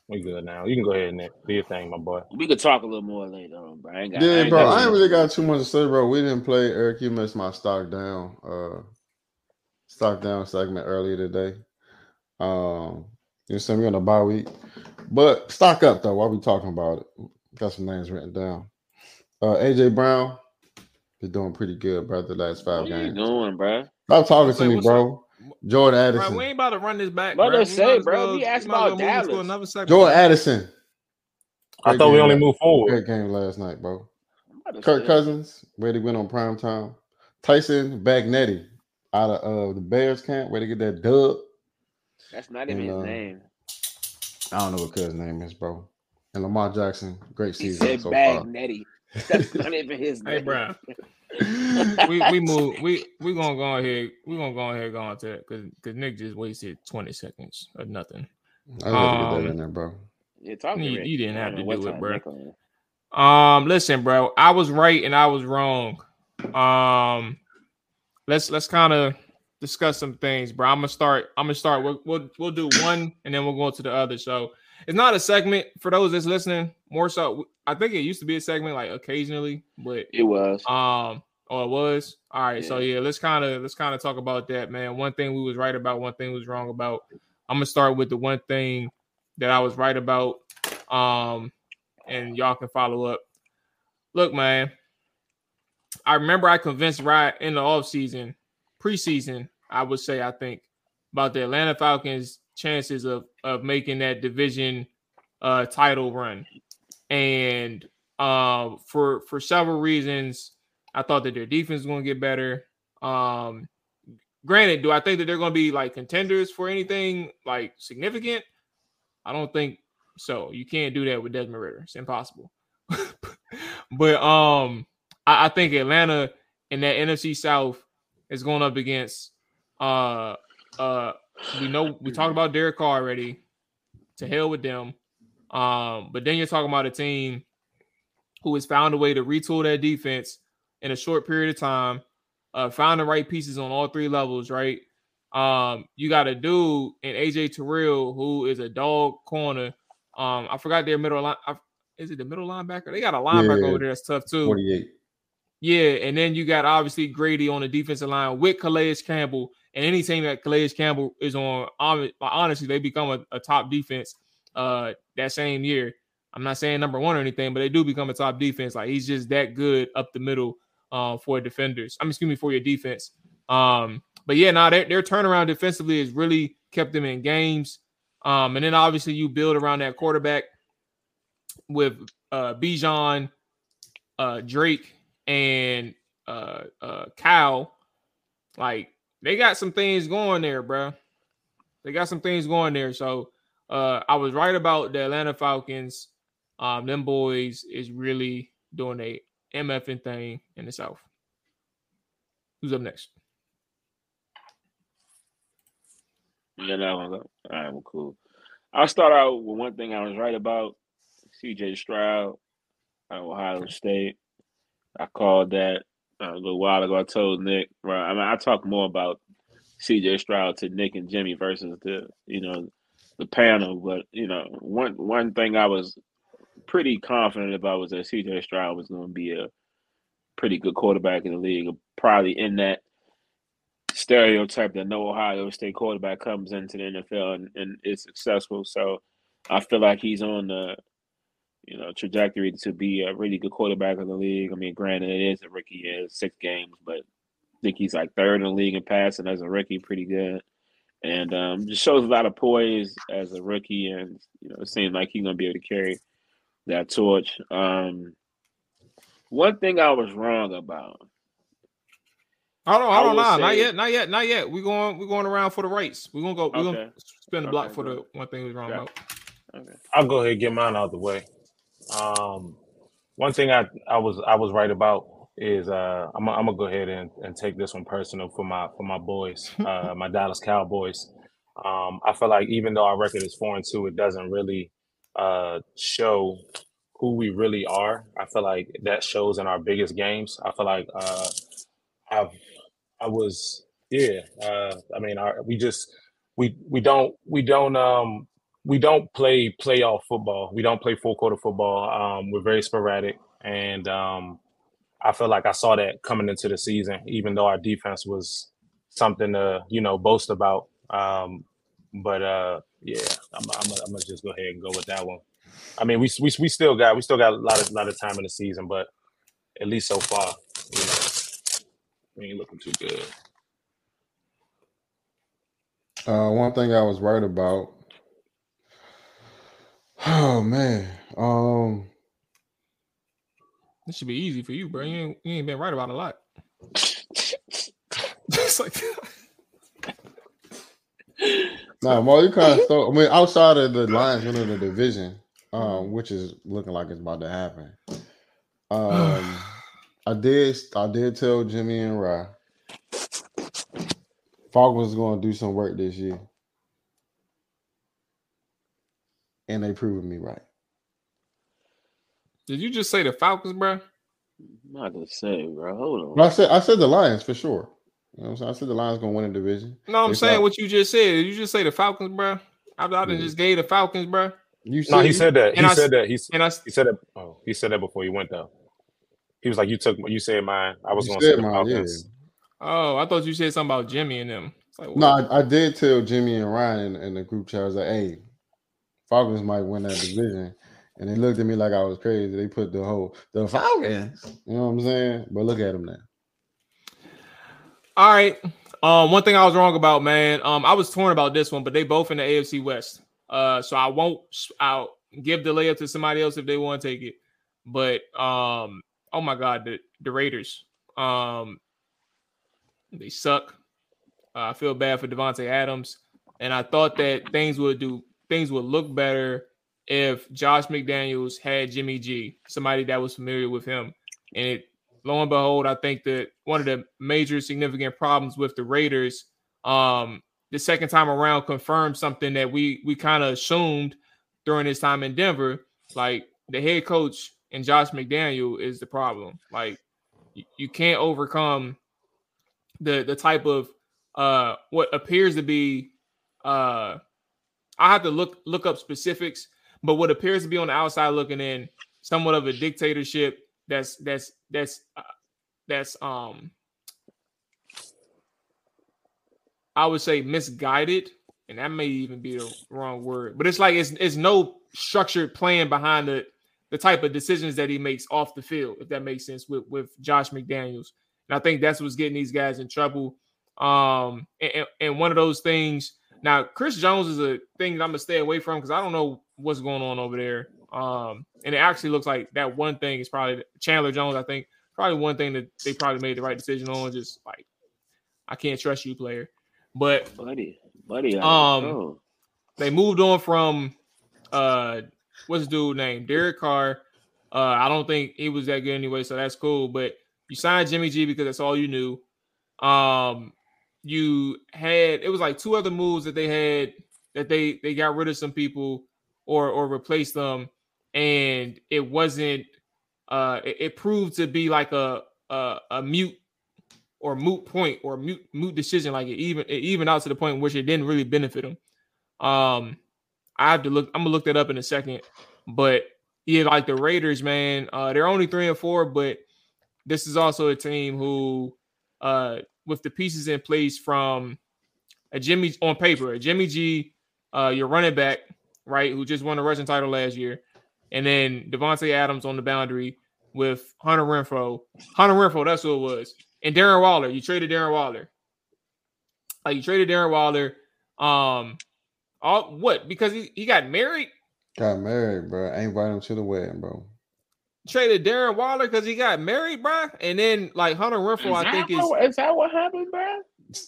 We good now. You can go ahead, Nick. Do your thing, my boy. We could talk a little more later on, bro. I ain't got, I Yeah, ain't bro. got I ain't really got too much to say, bro. We didn't play Eric. You missed my stock down. Uh, stock down segment earlier today. Um, you know, what we're on a bye week, but stock up though. While we talking about it, got some names written down. Uh, AJ Brown been doing pretty good, bro. The last five What are you games. doing, bro? Stop talking What's to me, what's bro. Jordan Bro, Addison. we ain't about to run this back, What bro. to We say, bro? well- We asked might about move into Dallas. Another segment, Jordan bro. Addison. I thought we only la- moved forward. Great game last night, bro. I'm about to Kirk say. Cousins, where they went on prime time. Tyson Bagnetti out of uh, the Bears camp, where they get that dub. That's not even And, his uh, name. I don't know what his name is, bro. And Lamar Jackson, great He season said so far. Bagnetti. That's not even his name. Hey, bro. we we move we we gonna go ahead we gonna go ahead and go on to that because because Nick just wasted 20 seconds or nothing. I gotta get Um, that in there, bro. Yeah, talk You- you didn't have to do it, bro. Um, listen, bro, I was right and I was wrong. Um, let's let's kind of discuss some things, bro. I'm gonna start. I'm gonna start. We'll, we'll we'll do one and then we'll go to the other. So it's not a segment for those that's listening. More so, I think it used to be a segment like occasionally, but It was. um, oh, it was. All right, so yeah, let's kind of let's kind of talk about that, man. One thing we was right about, one thing was wrong about. I'm gonna start with the one thing that I was right about. Um, and y'all can follow up. Look, man, I remember I convinced Ryan in the offseason, preseason, I would say, I think, about the Atlanta Falcons' chances of of making that division uh title run. And um for for several reasons, I thought that their defense was gonna get better. Um granted, do I think that they're gonna be like contenders for anything like significant? I don't think so. You can't do that with Desmond Ridder. It's impossible. but um I, I think Atlanta in that NFC South is going up against uh uh we know we talked about Derek Carr already. To hell with them. Um, but then you're talking about a team who has found a way to retool that defense in a short period of time, uh, found the right pieces on all three levels, right? Um, you got a dude in AJ Terrell who is a dog corner. Um, I forgot their middle line. I, is it the middle linebacker? They got a linebacker Yeah. over there that's tough too. 48. Yeah, and then you got obviously Grady on the defensive line with Calais Campbell, and any team that Calais Campbell is on, honestly, they become a, a top defense uh that same year. I'm not saying number one or anything, but they do become a top defense. Like he's just that good up the middle uh, for defenders. I'm excuse me for your defense. Um, but yeah, now their their turnaround defensively has really kept them in games. Um, and then obviously you build around that quarterback with uh Bijan, uh Drake, and uh uh Kyle. Like they got some things going there, bro. They got some things going there. So uh I was right about the Atlanta Falcons. Um, them boys is really doing a MFing thing in the South. Who's up next? Yeah, that one. All right, well, cool. I'll start out with one thing I was right about. CJ Stroud at Ohio State. I called that a little while ago. I told Nick, right? I mean, I talk more about CJ Stroud to Nick and Jimmy versus the, you know, the panel. But you know, one one thing I was pretty confident about was that CJ Stroud was going to be a pretty good quarterback in the league, probably in that stereotype that no Ohio State quarterback comes into the NFL and, and is successful. So I feel like he's on the you know trajectory to be a really good quarterback in the league. I mean, granted, it is a rookie year, six games, but I think he's like third in the league in passing as a rookie, pretty good. And um, just shows a lot of poise as a rookie, and you know, it seems like he's gonna be able to carry that torch. Um, one thing I was wrong about. Hold on, hold on, nah, not know, not yet, not yet, not yet. We're going, we're going around for the race. We're gonna go, we're okay. gonna spin the block okay, for the one thing we wrong about. Okay. I'll go ahead and get mine out of the way. Um, one thing I, I was I was right about is uh, I'm, I'm gonna go ahead and, and take this one personal for my for my boys, uh, my Dallas Cowboys. Um, I feel like even though our record is four and two, it doesn't really uh, show who we really are. I feel like that shows in our biggest games. I feel like uh, I've I was yeah. Uh, I mean, our, we just we we don't we don't um we don't play playoff football. We don't play full quarter football. Um, we're very sporadic, and um, I feel like I saw that coming into the season. Even though our defense was something to you know boast about, um, but uh, yeah, I'm, I'm, I'm gonna just go ahead and go with that one. I mean, we we we still got we still got a lot of lot of time in the season, but at least so far, you know, we ain't looking too good. Uh, one thing I was right about. Oh man, um, this should be easy for you, bro. You ain't, you ain't been right about a lot. Just like. nah, Mo, you kind of stole. I mean, outside of the Lions winning the division, um, which is looking like it's about to happen. Um, I did. I did tell Jimmy and Ry Falcons was going to do some work this year, and they proved me right. Did you just say the Falcons, bro? I'm not gonna say, bro. Hold on. I said I said the Lions for sure. You know what I'm saying? I said the Lions gonna win the division. No, I'm saying what you just said. Did you just say the Falcons, bro? I, I yeah. just gave the Falcons, bro. You said, no, he said that. He I, said that. He, and I, he said that. Oh, he said that before he went though. He was like, "You took you said mine. I was going to say mine, Falcons." Yeah. Oh, I thought you said something about Jimmy and them. Like, no, I, I, did tell Jimmy and Ryan in the group chat. I was like, "Hey, Falcons might win that division," and they looked at me like I was crazy. They put the whole the Falcons. You know what I'm saying? But look at them now. All right. Um, one thing I was wrong about, man. Um, I was torn about this one, but they both in the AFC West. Uh, so I won't. I'll give the layup to somebody else if they want to take it. But um, oh my God, the the Raiders. Um, they suck. Uh, I feel bad for Davante Adams, and I thought that things would do things would look better if Josh McDaniels had Jimmy G, somebody that was familiar with him. And it, lo and behold, I think that one of the major significant problems with the Raiders um, the second time around confirmed something that we we kind of assumed during his time in Denver. Like the head coach and Josh McDaniel is the problem. Like you, you can't overcome the the type of uh what appears to be uh I have to look look up specifics, but what appears to be on the outside looking in somewhat of a dictatorship that's that's that's uh, that's um I would say misguided, and that may even be the wrong word, but it's like it's it's no structured plan behind the the type of decisions that he makes off the field, if that makes sense, with with Josh McDaniels. And I think that's what's getting these guys in trouble. Um, and, and one of those things Now, Chris Jones is a thing that I'm gonna stay away from because I don't know what's going on over there. Um, and it actually looks like that one thing is probably Chandler Jones. I think probably one thing that they probably made the right decision on. Just like I can't trust you, player. But buddy, buddy, um, they moved on from uh, what's the dude name? Derek Carr. Uh, I don't think he was that good anyway, so that's cool. But you signed Jimmy G because that's all you knew. Um, you had it was like two other moves that they had that they they got rid of some people or or replaced them, and it wasn't. Uh, it, it proved to be like a a, a mute or moot point or mute moot decision. Like it even it even out to the point in which it didn't really benefit them. Um, I have to look. I'm gonna look that up in a second. But yeah, like the Raiders, man, uh, they're only three and four, but this is also a team who, uh, with the pieces in place from a Jimmy on paper, a Jimmy G, uh, your running back, right, who just won the rushing title last year, and then Davante Adams on the boundary with Hunter Renfrow. Hunter Renfrow, that's who it was, and Darren Waller. You traded Darren Waller. Like you traded Darren Waller. Um, all what? Because he, he got married. Got married, bro. I invited him to the wedding, bro. Traded Darren Waller because he got married, bro. And then like Hunter Renfrow, I think what, is is that what happened, bro?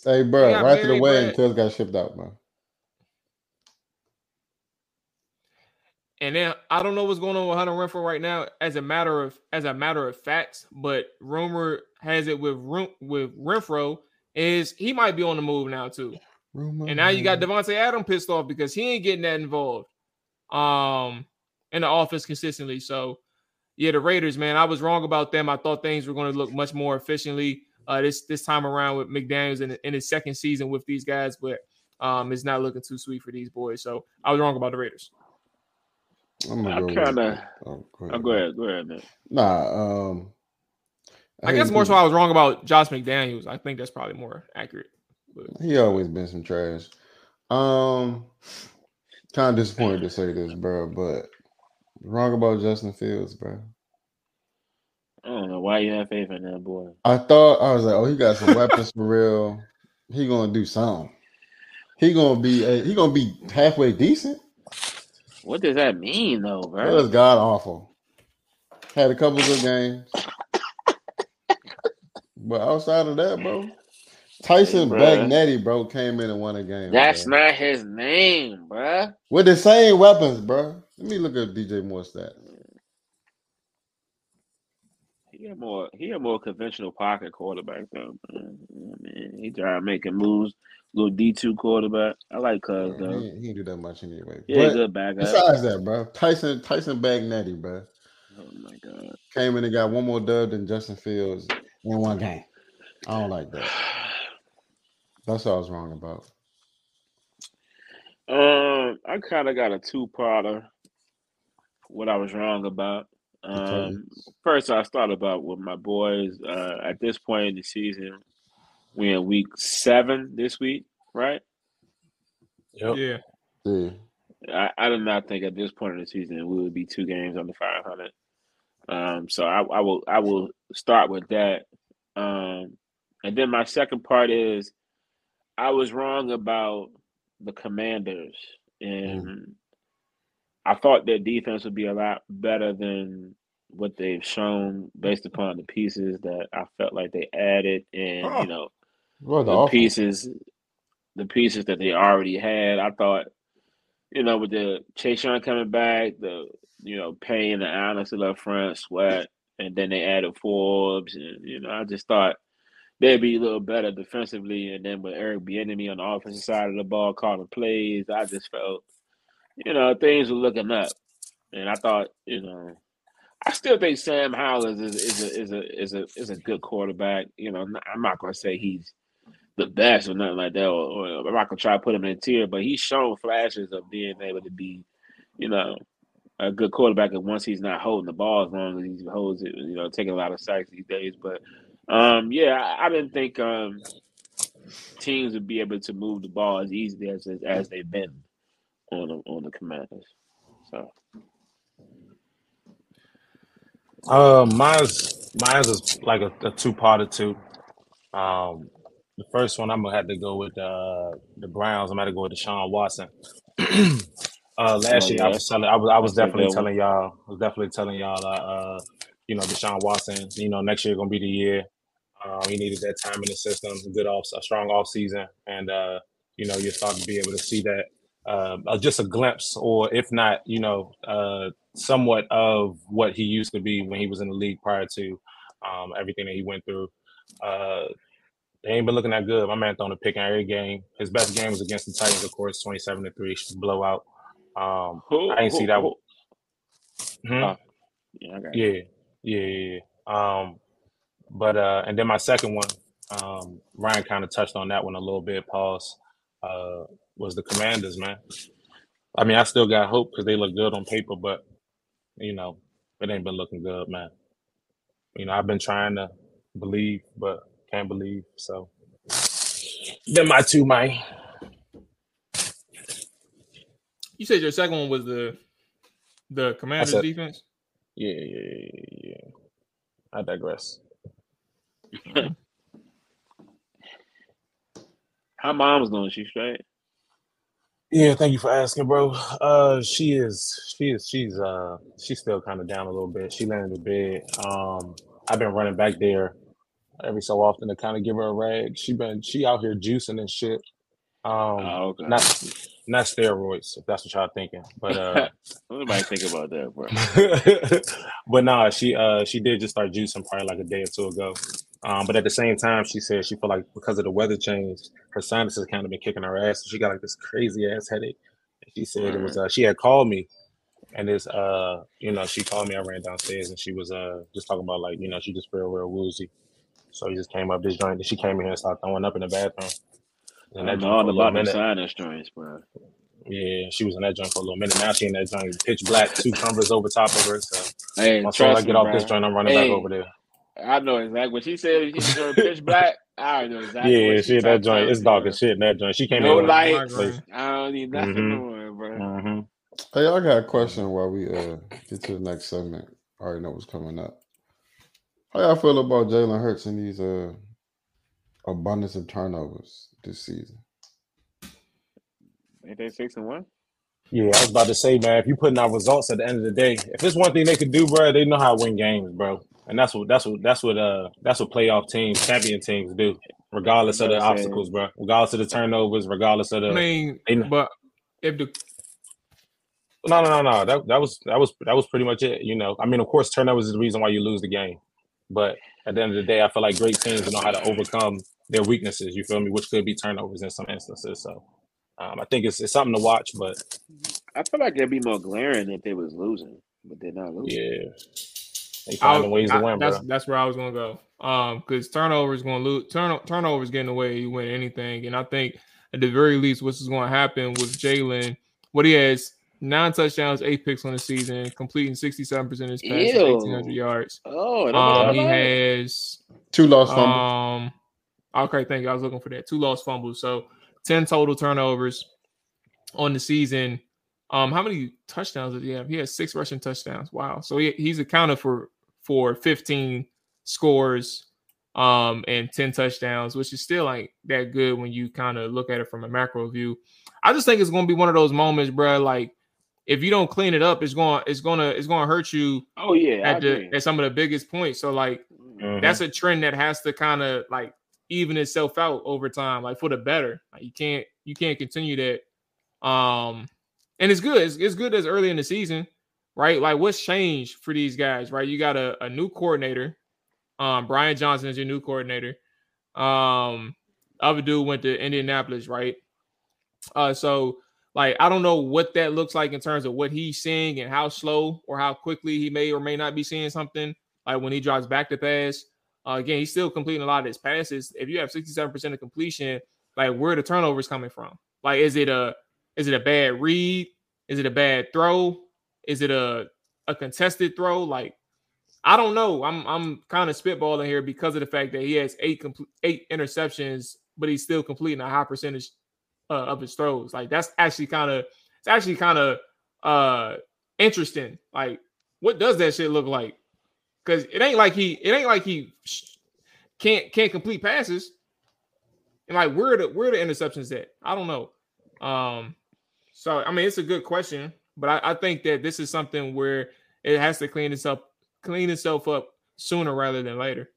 Hey, bro, got right to the married, wedding, bro. Cuz got shipped out, bro. And then I don't know what's going on with Hunter Renfrow right now, as a matter of as a matter of facts. But rumor has it with Ren- with Renfrow is he might be on the move now too. Rumor And now you got has- Davante Adam pissed off because he ain't getting that involved um in the office consistently. So yeah, the Raiders, man, I was wrong about them. I thought things were going to look much more efficiently uh this this time around with McDaniels in, in his second season with these guys, but um it's not looking too sweet for these boys. So I was wrong about the Raiders. I'm gonna I go with- kinda- Oh, go Oh, go ahead, go ahead, man. Nah, um, I guess hate more so I was wrong about Josh McDaniels. I think that's probably more accurate. He always been some trash. Um, kind of disappointed to say this, bro, but wrong about Justin Fields, bro. I don't know why you have faith in that boy. I thought I was like, oh, he got some weapons for real. He gonna do something. He gonna be uh, he gonna be halfway decent. What does that mean, though, That bro? was god awful. Had a couple good games, but outside of that, bro, Tyson Hey. Bagnetti, bro, came in and won a game. That's bro. not his name, bro. with the same weapons, bro. Let me look at DJ Moore stats. He a more he a more conventional pocket quarterback though. Man. I mean, he try making moves, little D two quarterback. I like Cuz Yeah, though. he, he didn't do that much anyway. Yeah, good backup. besides that, bro, Tyson Tyson Bagnetti, bro, Oh my god. came in and got one more dub than Justin Fields in one game. I don't like that. That's what I was wrong about. Um, I kind of got a two parter. What I was wrong about. Um, Titans. first I thought about with my boys. Uh, at this point in the season, we in week seven this week, right? Yep. Yeah. Yeah. I, I did not think at this point in the season we would be two games under five hundred. Um, so I, I will I will start with that. Um, and then my second part is I was wrong about the Commanders, and I thought their defense would be a lot better than what they've shown based upon the pieces that I felt like they added, and Oh. you know Well, the the pieces, the pieces that they already had. I thought, you know, with the Chase Young coming back, the you know paying the Anderson up front, Sweat, and then they added Forbes, and you know, I just thought they'd be a little better defensively. And then with Eric Bieniemy on the offensive side of the ball calling plays, I just felt, you know, things were looking up, and I thought, you know. I still think Sam Howell is is, is a is a is a is a good quarterback. You know, I'm not to say he's the best or nothing like that, or, or I'm not gonna try to put him in a tier, but he's shown flashes of being able to be, you know, a good quarterback. And once he's not holding the ball as long as he holds it, you know, taking a lot of sacks these days. But um, yeah, I, I didn't think um, teams would be able to move the ball as easily as as they've been on the, on the Commanders. So Uh, mine's mine's is like a, a two parter. Um, the first one I'm gonna have to go with uh, the Browns. I'm gonna go with Deshaun Watson. uh, last Oh, year I was telling, I was, I was That's definitely telling y'all, I was definitely telling y'all, uh, uh, you know, Deshaun Watson. You know, next year gonna be the year. Um, he needed that time in the system, a good off, a strong off season, and uh, you know, you're starting to be able to see that. Uh, uh, just a glimpse, or if not, you know, uh, somewhat of what he used to be when he was in the league prior to um, everything that he went through. Uh, they ain't been looking that good. My man throwing a pick in every game. His best game was against the Titans, of course, twenty-seven to three, blowout. Um, Who, I ain't who- see that who- Hmm? Oh, Yeah, you. Yeah, yeah, yeah. yeah. Um, but uh, and then my second one, um, Ryan kind of touched on that one a little bit. Pause. Uh, was the Commanders, man. I mean, I still got hope because they look good on paper, but you know, it ain't been looking good, man. You know, I've been trying to believe, but can't believe. So, then my two, my. You said your second one was the the Commanders said- defense. Yeah, yeah, yeah, yeah, yeah. I digress. How mom's doing? She straight? Yeah, thank you for asking, bro. Uh, she is, she is, she's, uh, she's still kind of down a little bit. She landed a bit. Um, I've been running back there every so often to kind of give her a rag. She been, she out here juicing and shit. Um, Oh, okay. not, not steroids, if that's what y'all thinking. But uh, Nobody think about that, bro. but nah, she uh, she did just start juicing probably like a day or two ago. Um, but at the same time, she said she felt like because of the weather change, her sinuses kind of been kicking her ass. So she got like this crazy ass headache. And she said it was uh, she had called me, and this uh, you know, she called me. I ran downstairs, and she was uh just talking about like you know she just feel real woozy. So he just came up this joint. And she came in here and started throwing up in the bathroom. And that all for a little about minute. sinus joints, bro. Yeah, she was in that joint for a little minute. Now she in that joint, pitch black, two cumbers over top of her. So Hey, as I get me, off bro. this joint, I'm running Hey. back over there. I know exactly when she said she's doing pitch black. I already know exactly. Yeah, what she in that joint. tell It's dark as shit in that joint. She came No in. light. Migraine. I don't need nothing Mhm. more, bro. Mm-hmm. Hey, I got a question while we uh get to the next segment. I already know what's coming up. How y'all feel about Jalen Hurts and these uh abundance of turnovers this season? Ain't they six and one? Yeah, I was about to say, man, if you putting out results at the end of the day, if it's one thing they could do, bro, they know how to win games, bro. And that's what that's what that's what uh that's what playoff teams, champion teams do, regardless of the obstacles, bro. Regardless of the turnovers, regardless of the I mean, they but if the No, no, no, no. That that was that was that was pretty much it. You know, I mean, of course, turnovers is the reason why you lose the game, but at the end of the day, I feel like great teams know how to overcome their weaknesses. You feel me? Which could be turnovers in some instances. So, um, I think it's it's something to watch. But I feel like it'd be more glaring if they was losing, but they're not losing. yeah, they I finding would- ways to I- win, that's bro. that's where I was gonna go. Um, because turnovers going to lose. Turn turnovers getting away. You win anything, and I think at the very least, what's going to happen with Jalen? What he has nine touchdowns, eight picks on the season, completing sixty seven percent of his passes, eighteen hundred yards. Oh, Um, he has Two lost fumbles. um. Okay, thank you. I was looking for that. Two lost fumbles, so ten total turnovers on the season. Um, how many touchdowns did he have? He has six rushing touchdowns. Wow. So he, he's accounted for for 15 scores um and 10 touchdowns, which is still like that good when you kind of look at it from a macro view. I just think it's gonna be one of those moments, bro. Like if you don't clean it up, it's going it's gonna it's gonna hurt you Oh yeah, I at the agree. at some of the biggest points. So like Mhm. that's a trend that has to kind of like even itself out over time, like for the better. Like you can't you can't continue that. Um, and it's good. It's, it's good as early in the season, right? Like what's changed for these guys, right? You got a, a new coordinator. Um, Brian Johnson is your new coordinator. Um, other dude went to Indianapolis, right? Uh, so like I don't know what that looks like in terms of what he's seeing and how slow or how quickly he may or may not be seeing something. Like when he drives back to pass, uh, again, he's still completing a lot of his passes. If you have 67% of completion, like where the turnovers coming from? Like, is it a is it a bad read? Is it a bad throw? Is it a a contested throw? Like, I don't know. I'm I'm kind of spitballing here because of the fact that he has eight complete eight interceptions, but he's still completing a high percentage uh, of his throws. Like that's actually kind of it's actually kind of uh interesting. Like, what does that shit look like? Because it ain't like he it ain't like he can't can't complete passes. And like where the where the interceptions at? I don't know. Um, so I mean it's a good question, but I, I think that this is something where it has to clean itself clean itself up sooner rather than later.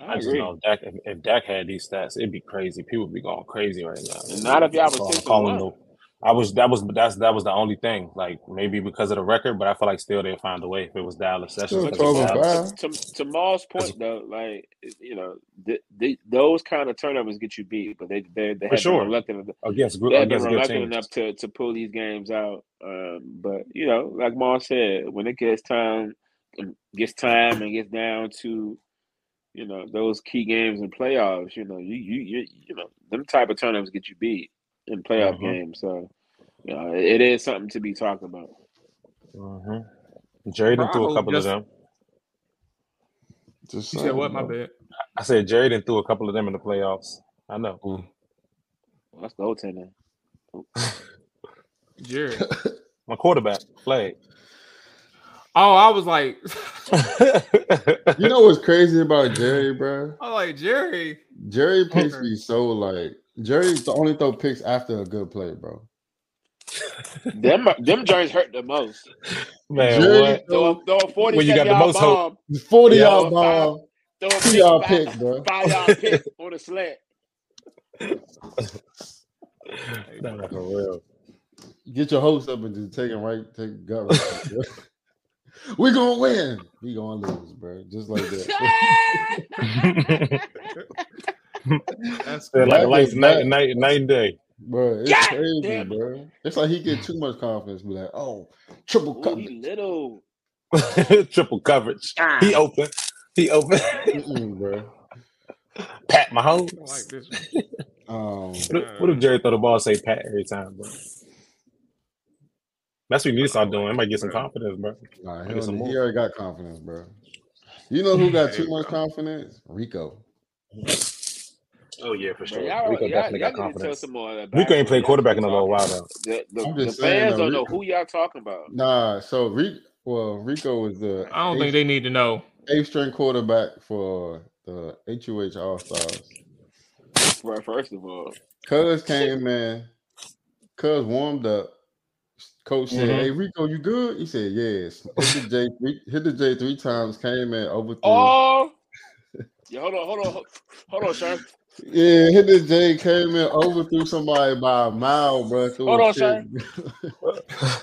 I I just agree. know if Dak, if, if Dak had these stats, it'd be crazy. People would be going crazy right now. And not if y'all was Call- six and calling one. the- I was that was that's that was the only thing. Like maybe because of the record, but I feel like still they'd find a way if it was Dallas. That's just Still because it's 12 and Dallas. to, to, to Mual's point though, like you know, th- th- those kind of turnovers get you beat, but they they they have sure. been reluctant. against good They have been reluctant teams. enough to to pull these games out. Um, but you know, like Mual said, when it gets time, gets time and gets down to you know those key games and playoffs, you know, you you you you know them type of turnovers get you beat in playoff Mhm. games. So you know, it is something to be talked about. Mm-hmm. Jerry Bro, done I threw a couple just- of them. Just You saying, said what? My bad. I said Jerry done threw a couple of them in the playoffs. I know. Mm. Well, that's goaltending. Jared. My quarterback flag. Oh, I was like, You know what's crazy about Jerry, bro? I was like Jerry. Jerry picks me so like Jerry the only throw picks after a good play, bro. Them them joints hurt the most. Man, Jerry- what? Throw throw a 40 When you got the most hope. bomb, Forty Yeah. yard bomb, throw a two big yard five, pick, bro. five yard pick on the slant. Nah, for real. Get your hopes up and just take him right, take gut. right, bro. we gonna win. We gonna lose, bro. Just like that, That's They're cool. like That night, night, night and day. bro. It's God crazy, damn bro. It's like he get too much confidence. Be like, oh, triple Ooh, coverage. he little. Triple coverage. Ah. He open. He open. Bro. Pat Mahomes. I like this one. Um, What if, what if Jerry throw the ball say Pat every time, bro? That's what you need to start doing. It might get some confidence, bro. nah, he, some he already got confidence, bro. You know who got too much confidence? Rico. Oh yeah, for sure. y'all, Rico y'all, definitely y'all got need to tell confidence. some more of that. Rico ain't played quarterback in a little while though. The, the, I'm the just saying, fans don't know who y'all talking about. Nah, so Rico, well, Rico was the I don't think they need to know. eighth string quarterback for the HUH All Stars. Bro, first of all, Cuz came in, Cuz warmed up. Coach said, Mhm. "Hey Rico, you good?" He said, "Yes." Hit the J, three, hit the J three times. Came in, overthrew. oh, yeah, hold on, hold on, hold on, Sean. Yeah, hit the J. Came in, overthrew somebody by a mile, bro. Hold on, pick. Sean.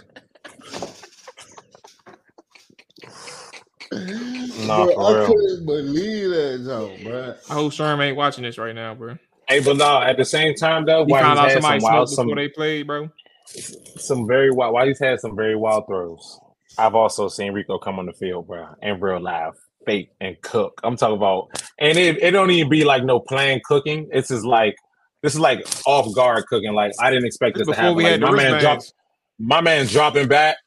Nah, Bro, for I real. couldn't believe that jump, bro. I hope Sherm ain't watching this right now, bro. Hey, but no, at the same time though, He found he's out had somebody some wild, some before they played, bro. some very wild. While he's had some very wild throws, I've also seen Rico come on the field, bro, in real life, fake and cook. I'm talking about, and it, it don't even be like no planned cooking. It's just like this is like off guard cooking. Like I didn't expect This this, to happen. we Like, had my man dropped, my man dropping back,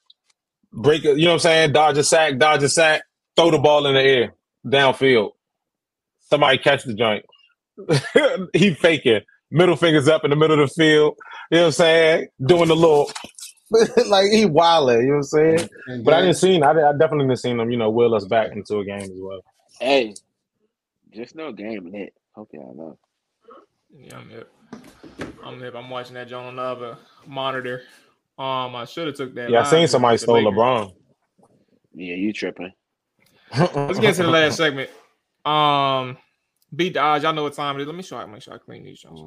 break it. You know what I'm saying? Dodge a sack, dodge a sack, throw the ball in the air, downfield. Somebody catch the joint. he faking. Middle fingers up in the middle of the field. You know what I'm saying? Doing the little like he wilding, you know what I'm saying? But I didn't see I, I definitely didn't see him, you know, will us back into a game as well. Hey, just no game lit. Hope y'all know. Yeah, I'm hip. I'm hip. I'm watching that John on the other monitor. Um, I should have took that. Yeah, I seen somebody stole Lakers. LeBron. Yeah, you tripping. Let's get to the last segment. Um, beat the odds. Y'all know what time it is. Let me show. I make sure I clean these. Shows.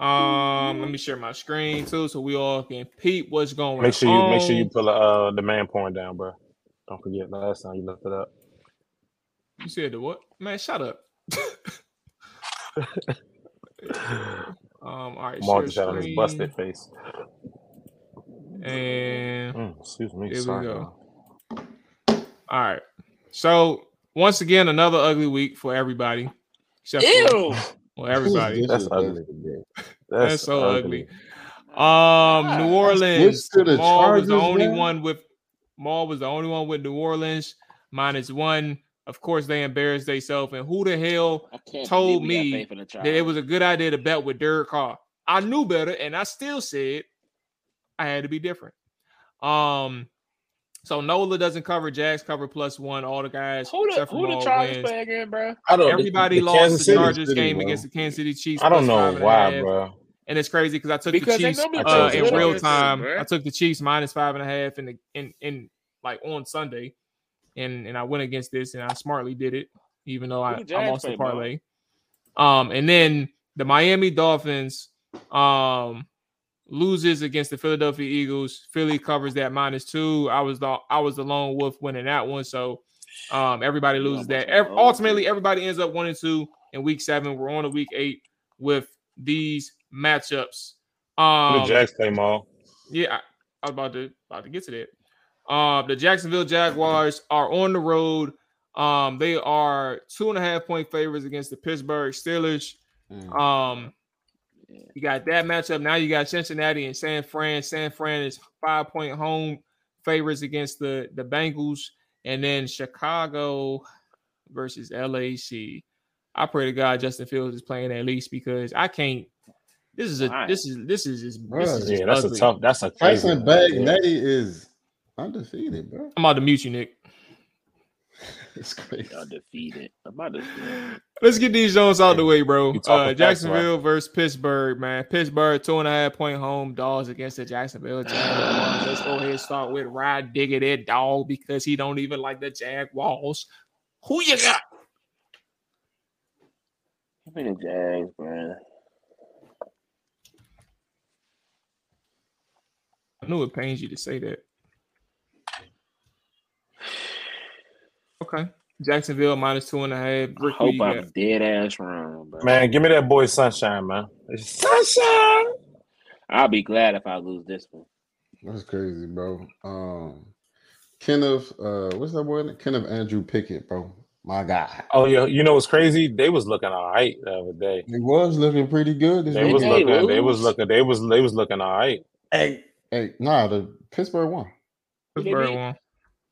Um, let me share my screen too, so we all can peep what's going on. Make sure you on. make sure you pull uh, the man point down, bro. Don't forget last time you looked it up. You said the what? Man, shut up. Um, all right, Mark share just had on his busted face. and Mm, excuse me. Here we go. all right. So once again, another ugly week for everybody. Except for, Ew. well, everybody. That's ugly. ugly. That's so ugly. Um, New Orleans. Switch Mual was the only man. one with Mual was the only one with New Orleans minus one. Of course, they embarrassed themselves. And who the hell Told believe we got me faith in the that it was a good idea to bet with Derek Carr? I knew better, and I still said I had to be different. Um, So Nola doesn't cover. Jags cover plus one. All the guys. Who the except for who the Chargers wins. play again, bro? I don't. Everybody the lost Kansas the City- Chargers City, game bro. against the Kansas City Chiefs. I don't plus know why, half. bro. And it's crazy because I took Because the Chiefs normally uh, in real time. bruh. I took the Chiefs minus five and a half in the in in like on Sunday, and and I went against this and I smartly did it, even though Who I, the I lost the play, bro? parlay. Um, and then the Miami Dolphins um loses against the Philadelphia Eagles. Philly covers that minus two. I was the I was the lone wolf winning that one, so um everybody loses that. almost Ev- went over. ultimately, everybody ends up one and two in week seven. We're on to week eight with these matchups. Um, the Jags play, Mual? yeah, I, I was about to about to get to that. Um, the Jacksonville Jaguars are on the road. Um, they are two and a half point favorites against the Pittsburgh Steelers. Mm. Um, you got that matchup. Now you got Cincinnati and San Fran. San Fran is five point home favorites against the the Bengals, and then Chicago versus LAC. I pray to God Justin Fields is playing at least because I can't. This is a Why? this is this is just, this is Yeah, that's ugly. a tough. That's a crazy. Tyson Bag yeah. Nettie is undefeated, bro. I'm about to mute you, Nick. It's crazy. Y'all defeated. I'm about. Let's get these Jones out the way, bro. You talking Uh, facts, Jacksonville versus Pittsburgh, man. Pittsburgh two and a half point home dogs against the Jacksonville Jaguars. Let's go ahead and start with Rod that dog because he don't even like the Jaguars. Who you got? Give me the Jags, man. I knew it pains you to say that. Okay. Jacksonville minus two and a half. Ric, who Hope I'm got? dead ass wrong, bro. Man, give me that boy sunshine, man. Sunshine. I'll be glad if I lose this one. That's crazy, bro. Um, Kenneth, uh, what's that boy? Kenneth Andrew Pickett, bro. My guy. Oh yeah, you know what's crazy? They was looking all right the other day. He was looking pretty good. This They Did was they weekend. looking. They was looking. They was. They was looking all right. Hey, hey, nah, the Pittsburgh won. Pittsburgh beat? won.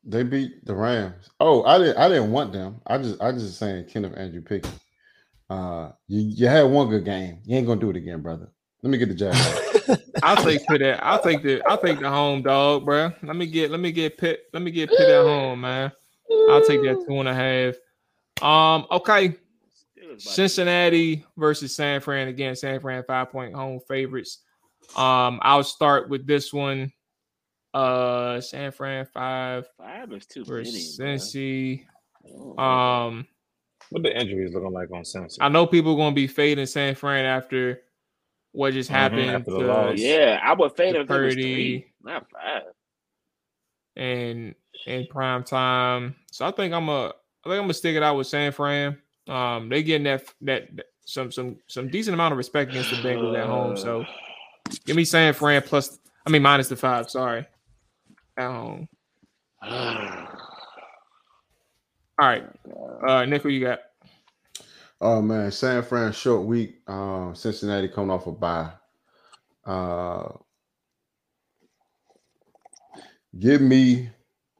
They beat the Rams. Oh, I didn't. I didn't want them. I just, I just saying Kenneth Andrew Pickett. Uh, you, you had one good game. You ain't gonna do it again, brother. Let me get the Jaguars. I'll take Pitt at I'll take the I'll take the home dog, bro. Let me get let me get Pitt let me get Pitt at home, man. I'll take that two and a half. Um, okay. Cincinnati versus San Fran again. San Fran five point home favorites. Um, I'll start with this one. Uh, San Fran five Five is too many. versus. Cincy. Oh, Um, What the injuries looking like on Cincy? I know people gonna be fading San Fran after what just Mhm, happened after the to- loss. yeah, I would fade The if it was 30. three, not five. and in prime time. So I think I'm a I think I'm gonna stick it out with San Fran. Um, they getting that that, that- some some some decent amount of respect against the Bengals at home. So give me San Fran plus I mean minus the five. Sorry, at home. All right, uh, Nick, who you got? Oh man, San Fran short week. Um, Cincinnati coming off a bye. Uh, give me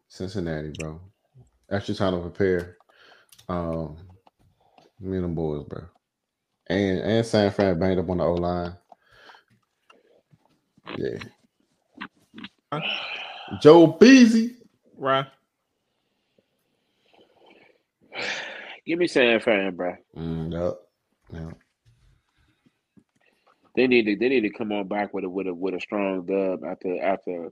Cincinnati, bro. Extra time to prepare. Um, me and them boys, bro. And and San Fran banged up on the O line. Yeah. Joe Beasy. Right. Give me San Fran, bro. Mm, no, Yeah. They need to they need to come on back with a with a with a strong dub after after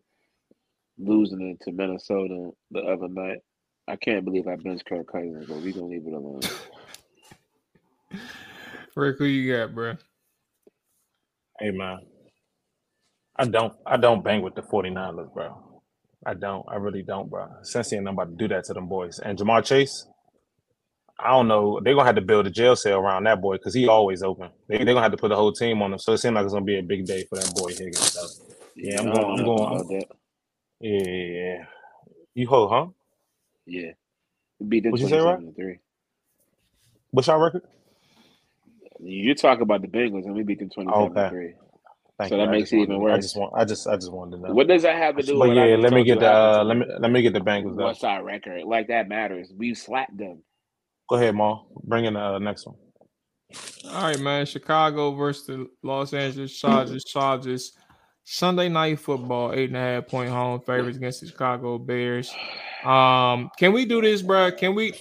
losing it to Minnesota the other night. I can't believe I benched Kirk Cousins, but we gonna leave it alone. Ric, who you got, bro? Hey man, I don't. I don't bang with the 49ers, bro. I don't. I really don't, bro. Cincy ain't about to do that to them boys. And Ja'Marr Chase, I don't know. They're gonna have to build a jail cell around that boy because he always open. They, they're gonna have to put the whole team on him. So it seems like it's gonna be a big day for that boy Higgins. So, Yeah, I'm going- I'm going- yeah, yeah, yeah. You hold, huh? Yeah, we beat them What'd you say, to three. What's our record? You talk about the Bengals, and we beat them twenty-seven to Okay. three. Thank So you. that I makes just it wanted- even I just want. I just. I just wanted to know. What does that have to do? But with what yeah, let me get the. Uh, let me let me get the Bengals. What's our record? Like that matters. We slapped them. Go ahead, Ma. Bring in the uh, next one. All right, man. Chicago versus the Los Angeles Chargers. Chargers Sunday night football, eight and a half point home favorites against the Chicago Bears. Um, can we do this, bro? Can we?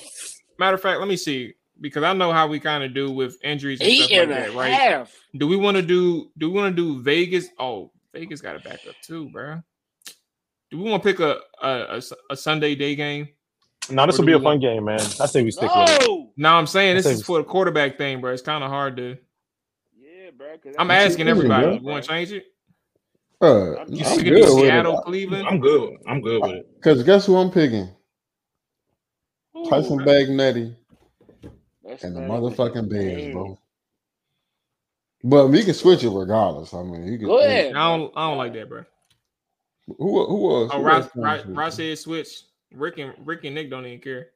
Matter of fact, let me see because I know how we kind of do with injuries and Eight stuff like and a that, right? half. Do we want to do? Do we want to do Vegas? Oh, Vegas got to back up too, bro. Do we want to pick a a a Sunday day game? No, this will be a fun want- game, man. I say we stick with it. No. No, I'm saying this is think- for the quarterback thing, bro. It's kind of hard to. Yeah, bro. I'm What you asking mean, everybody. bro? You want to change it? Bro, I'm You I'm sick of good with Seattle, it. Cleveland? I'm good. I'm good with it. Uh, because guess who I'm picking? Ooh, Tyson Bagnetti that's and the motherfucking even- Bears, bro. But we can switch it regardless. I mean, you can. Go ahead. I don't. I don't like that, bro. Who, who was? Oh, Ross, else Ross, switch? Ross said switch. Ric and Ric and Nick don't even care.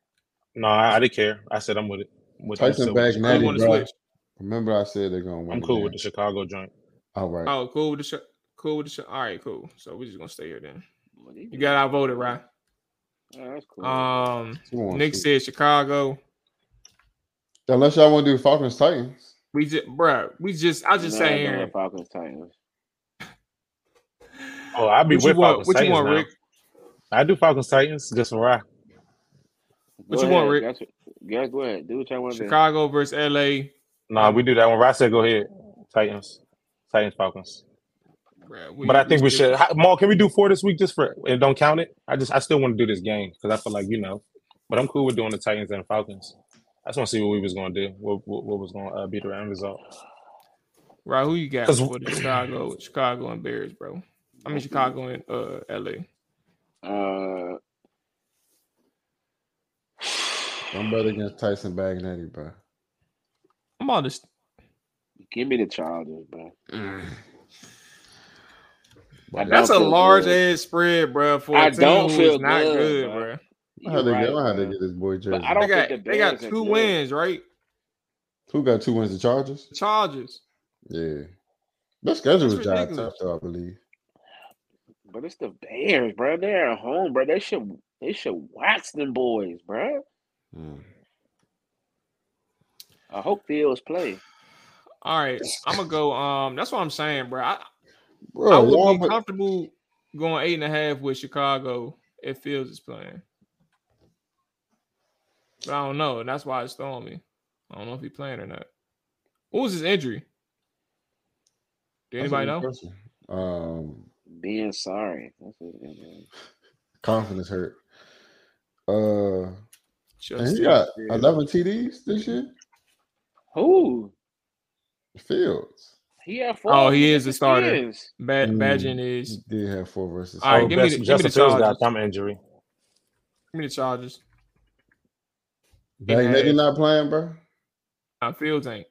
No, I, I didn't care. I said I'm with it. With Tyson that, so They Bagnetti, want to bro. switch. Remember, I said they're gonna win. I'm cool game. with the Chicago joint. All right. Oh, cool with the sh- cool with the sh- All right, cool. So we're just gonna stay here then. You got outvoted, right? Oh, that's cool. Um, on, Nick Steve. said Chicago. Unless y'all want to do Falcons Titans. We just, bro. We just. I just Nah, sat don't here. Falcons Titans. Oh, I'll be What you with want? Falcons What you want, now. Ric? I do Falcons Titans just for Ry. What Go you want. Ric? Guess, guess go ahead. Do what y'all want to do. Chicago versus LA. Nah, we do that one. Ry said go ahead. Titans. Titans Falcons. Bruh, But I think we still- should. How- Mual, can we do four this week just for and don't count it? I just I still want to do this game because I feel like you know. But I'm cool with doing the Titans and Falcons. I just want to see what we was going to do. What, what, what was going to uh, be the end result? Right, who you got for the Chicago, Chicago and Bears, bro? I mean Chicago and uh LA. Uh, I'm bet against Tyson Bagnetti, bro. I'm on this. give me the Chargers, bro. I That's a large good. ass spread, bro. For I a team don't who's feel not good, good, bro. bro. I You're had to right, get, I had to bro. get this boy jersey. But I don't They got think the they got Bears are two good. wins, right? Who got two wins? The Chargers. The Chargers. Yeah, their schedule That's was job tough, though. I believe. But it's the Bears, bro. They're at home, bro. They should they should wax them boys, bro. Mm. I hope Fields play. All right, I'm gonna go. Um, that's what I'm saying, bro. I, I Bro, would y'all, be but- comfortable going eight and a half with Chicago if Fields is playing. But I don't know, and that's why it's throwing me. I don't know if he's playing or not. What was his injury? Do anybody know? question. Um, Being sorry. That's what it is. confidence hurt. Uh, and Just he got Fields. 11 TDs this year. Who? Fields. He had four. Oh, he is against the starter. Bad, Ba- Mm. Badging He is. did have four versus. All right, oh, give me best, the- give me Justin Fields got Chargers. thumb injury. Give me the Chargers. Bagnetti Yeah. not playing, bro. Uh, Fields ain't.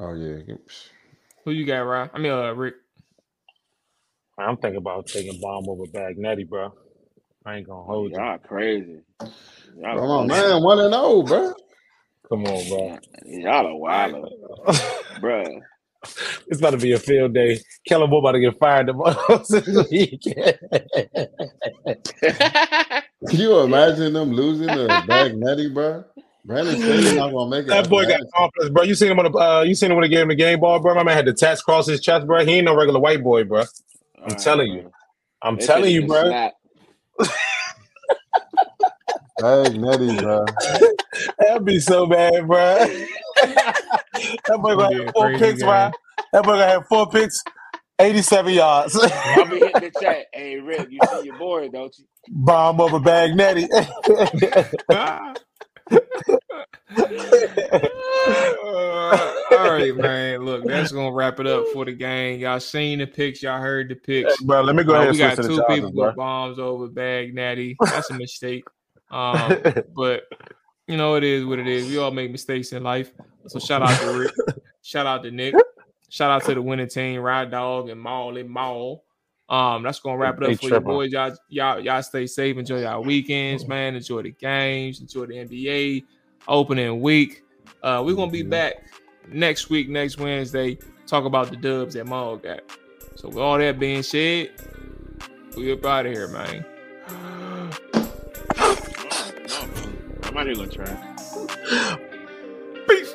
Oh yeah, Who you got, Ryan? I mean, uh, Ric. I'm thinking about taking bomb over Bagnetti, bro. I ain't gonna hold you. Y'all crazy. Y'all come on, crazy. man, one and zero, bro. Come on, bro. Y'all a wild, bruh. it's about to be a field day. Kellen Moore about to get fired tomorrow. this week. Can you imagine them losing to Bagnetti, bro? Brandon Staley not gonna make it. that boy got confidence, bro. You seen him on the uh, you seen him when he gave him the game ball, bro. My man had the tats across his chest, bro. He ain't no regular white boy, bro. I'm telling you. I'm They telling you, bro. slapped. Bagnetti, bro. That'd be so bad, bro. That boy gonna have four picks, game. bro. That boy gonna have four picks, 87 yards. I'll be hitting the chat. Hey, Ric, you see your boy, don't you? Bomb over Bagnetti. Ah. Uh, all right, man. Look, that's gonna wrap it up for the game. Y'all seen the picks, y'all heard the picks. bro, let me go Uh, ahead we and got switch to two the people Chargers, bro. with bombs over Bag Natty. That's a mistake. Um, but you know it is what it is. We all make mistakes in life. So shout out to Ric. shout out to Nick. Shout out to the winning team, Ride Dog and Mual and Mual. Um, that's gonna wrap it They up for your tripping. boys. Y'all, y'all, y'all stay safe. Enjoy y'all weekends, man. Enjoy the games. Enjoy the NBA opening week. Uh, we're gonna be back next week, next Wednesday. Talk about the dubs that Mual got. So with all that being said, we up out of here, man. I'm not even gonna try. Peace.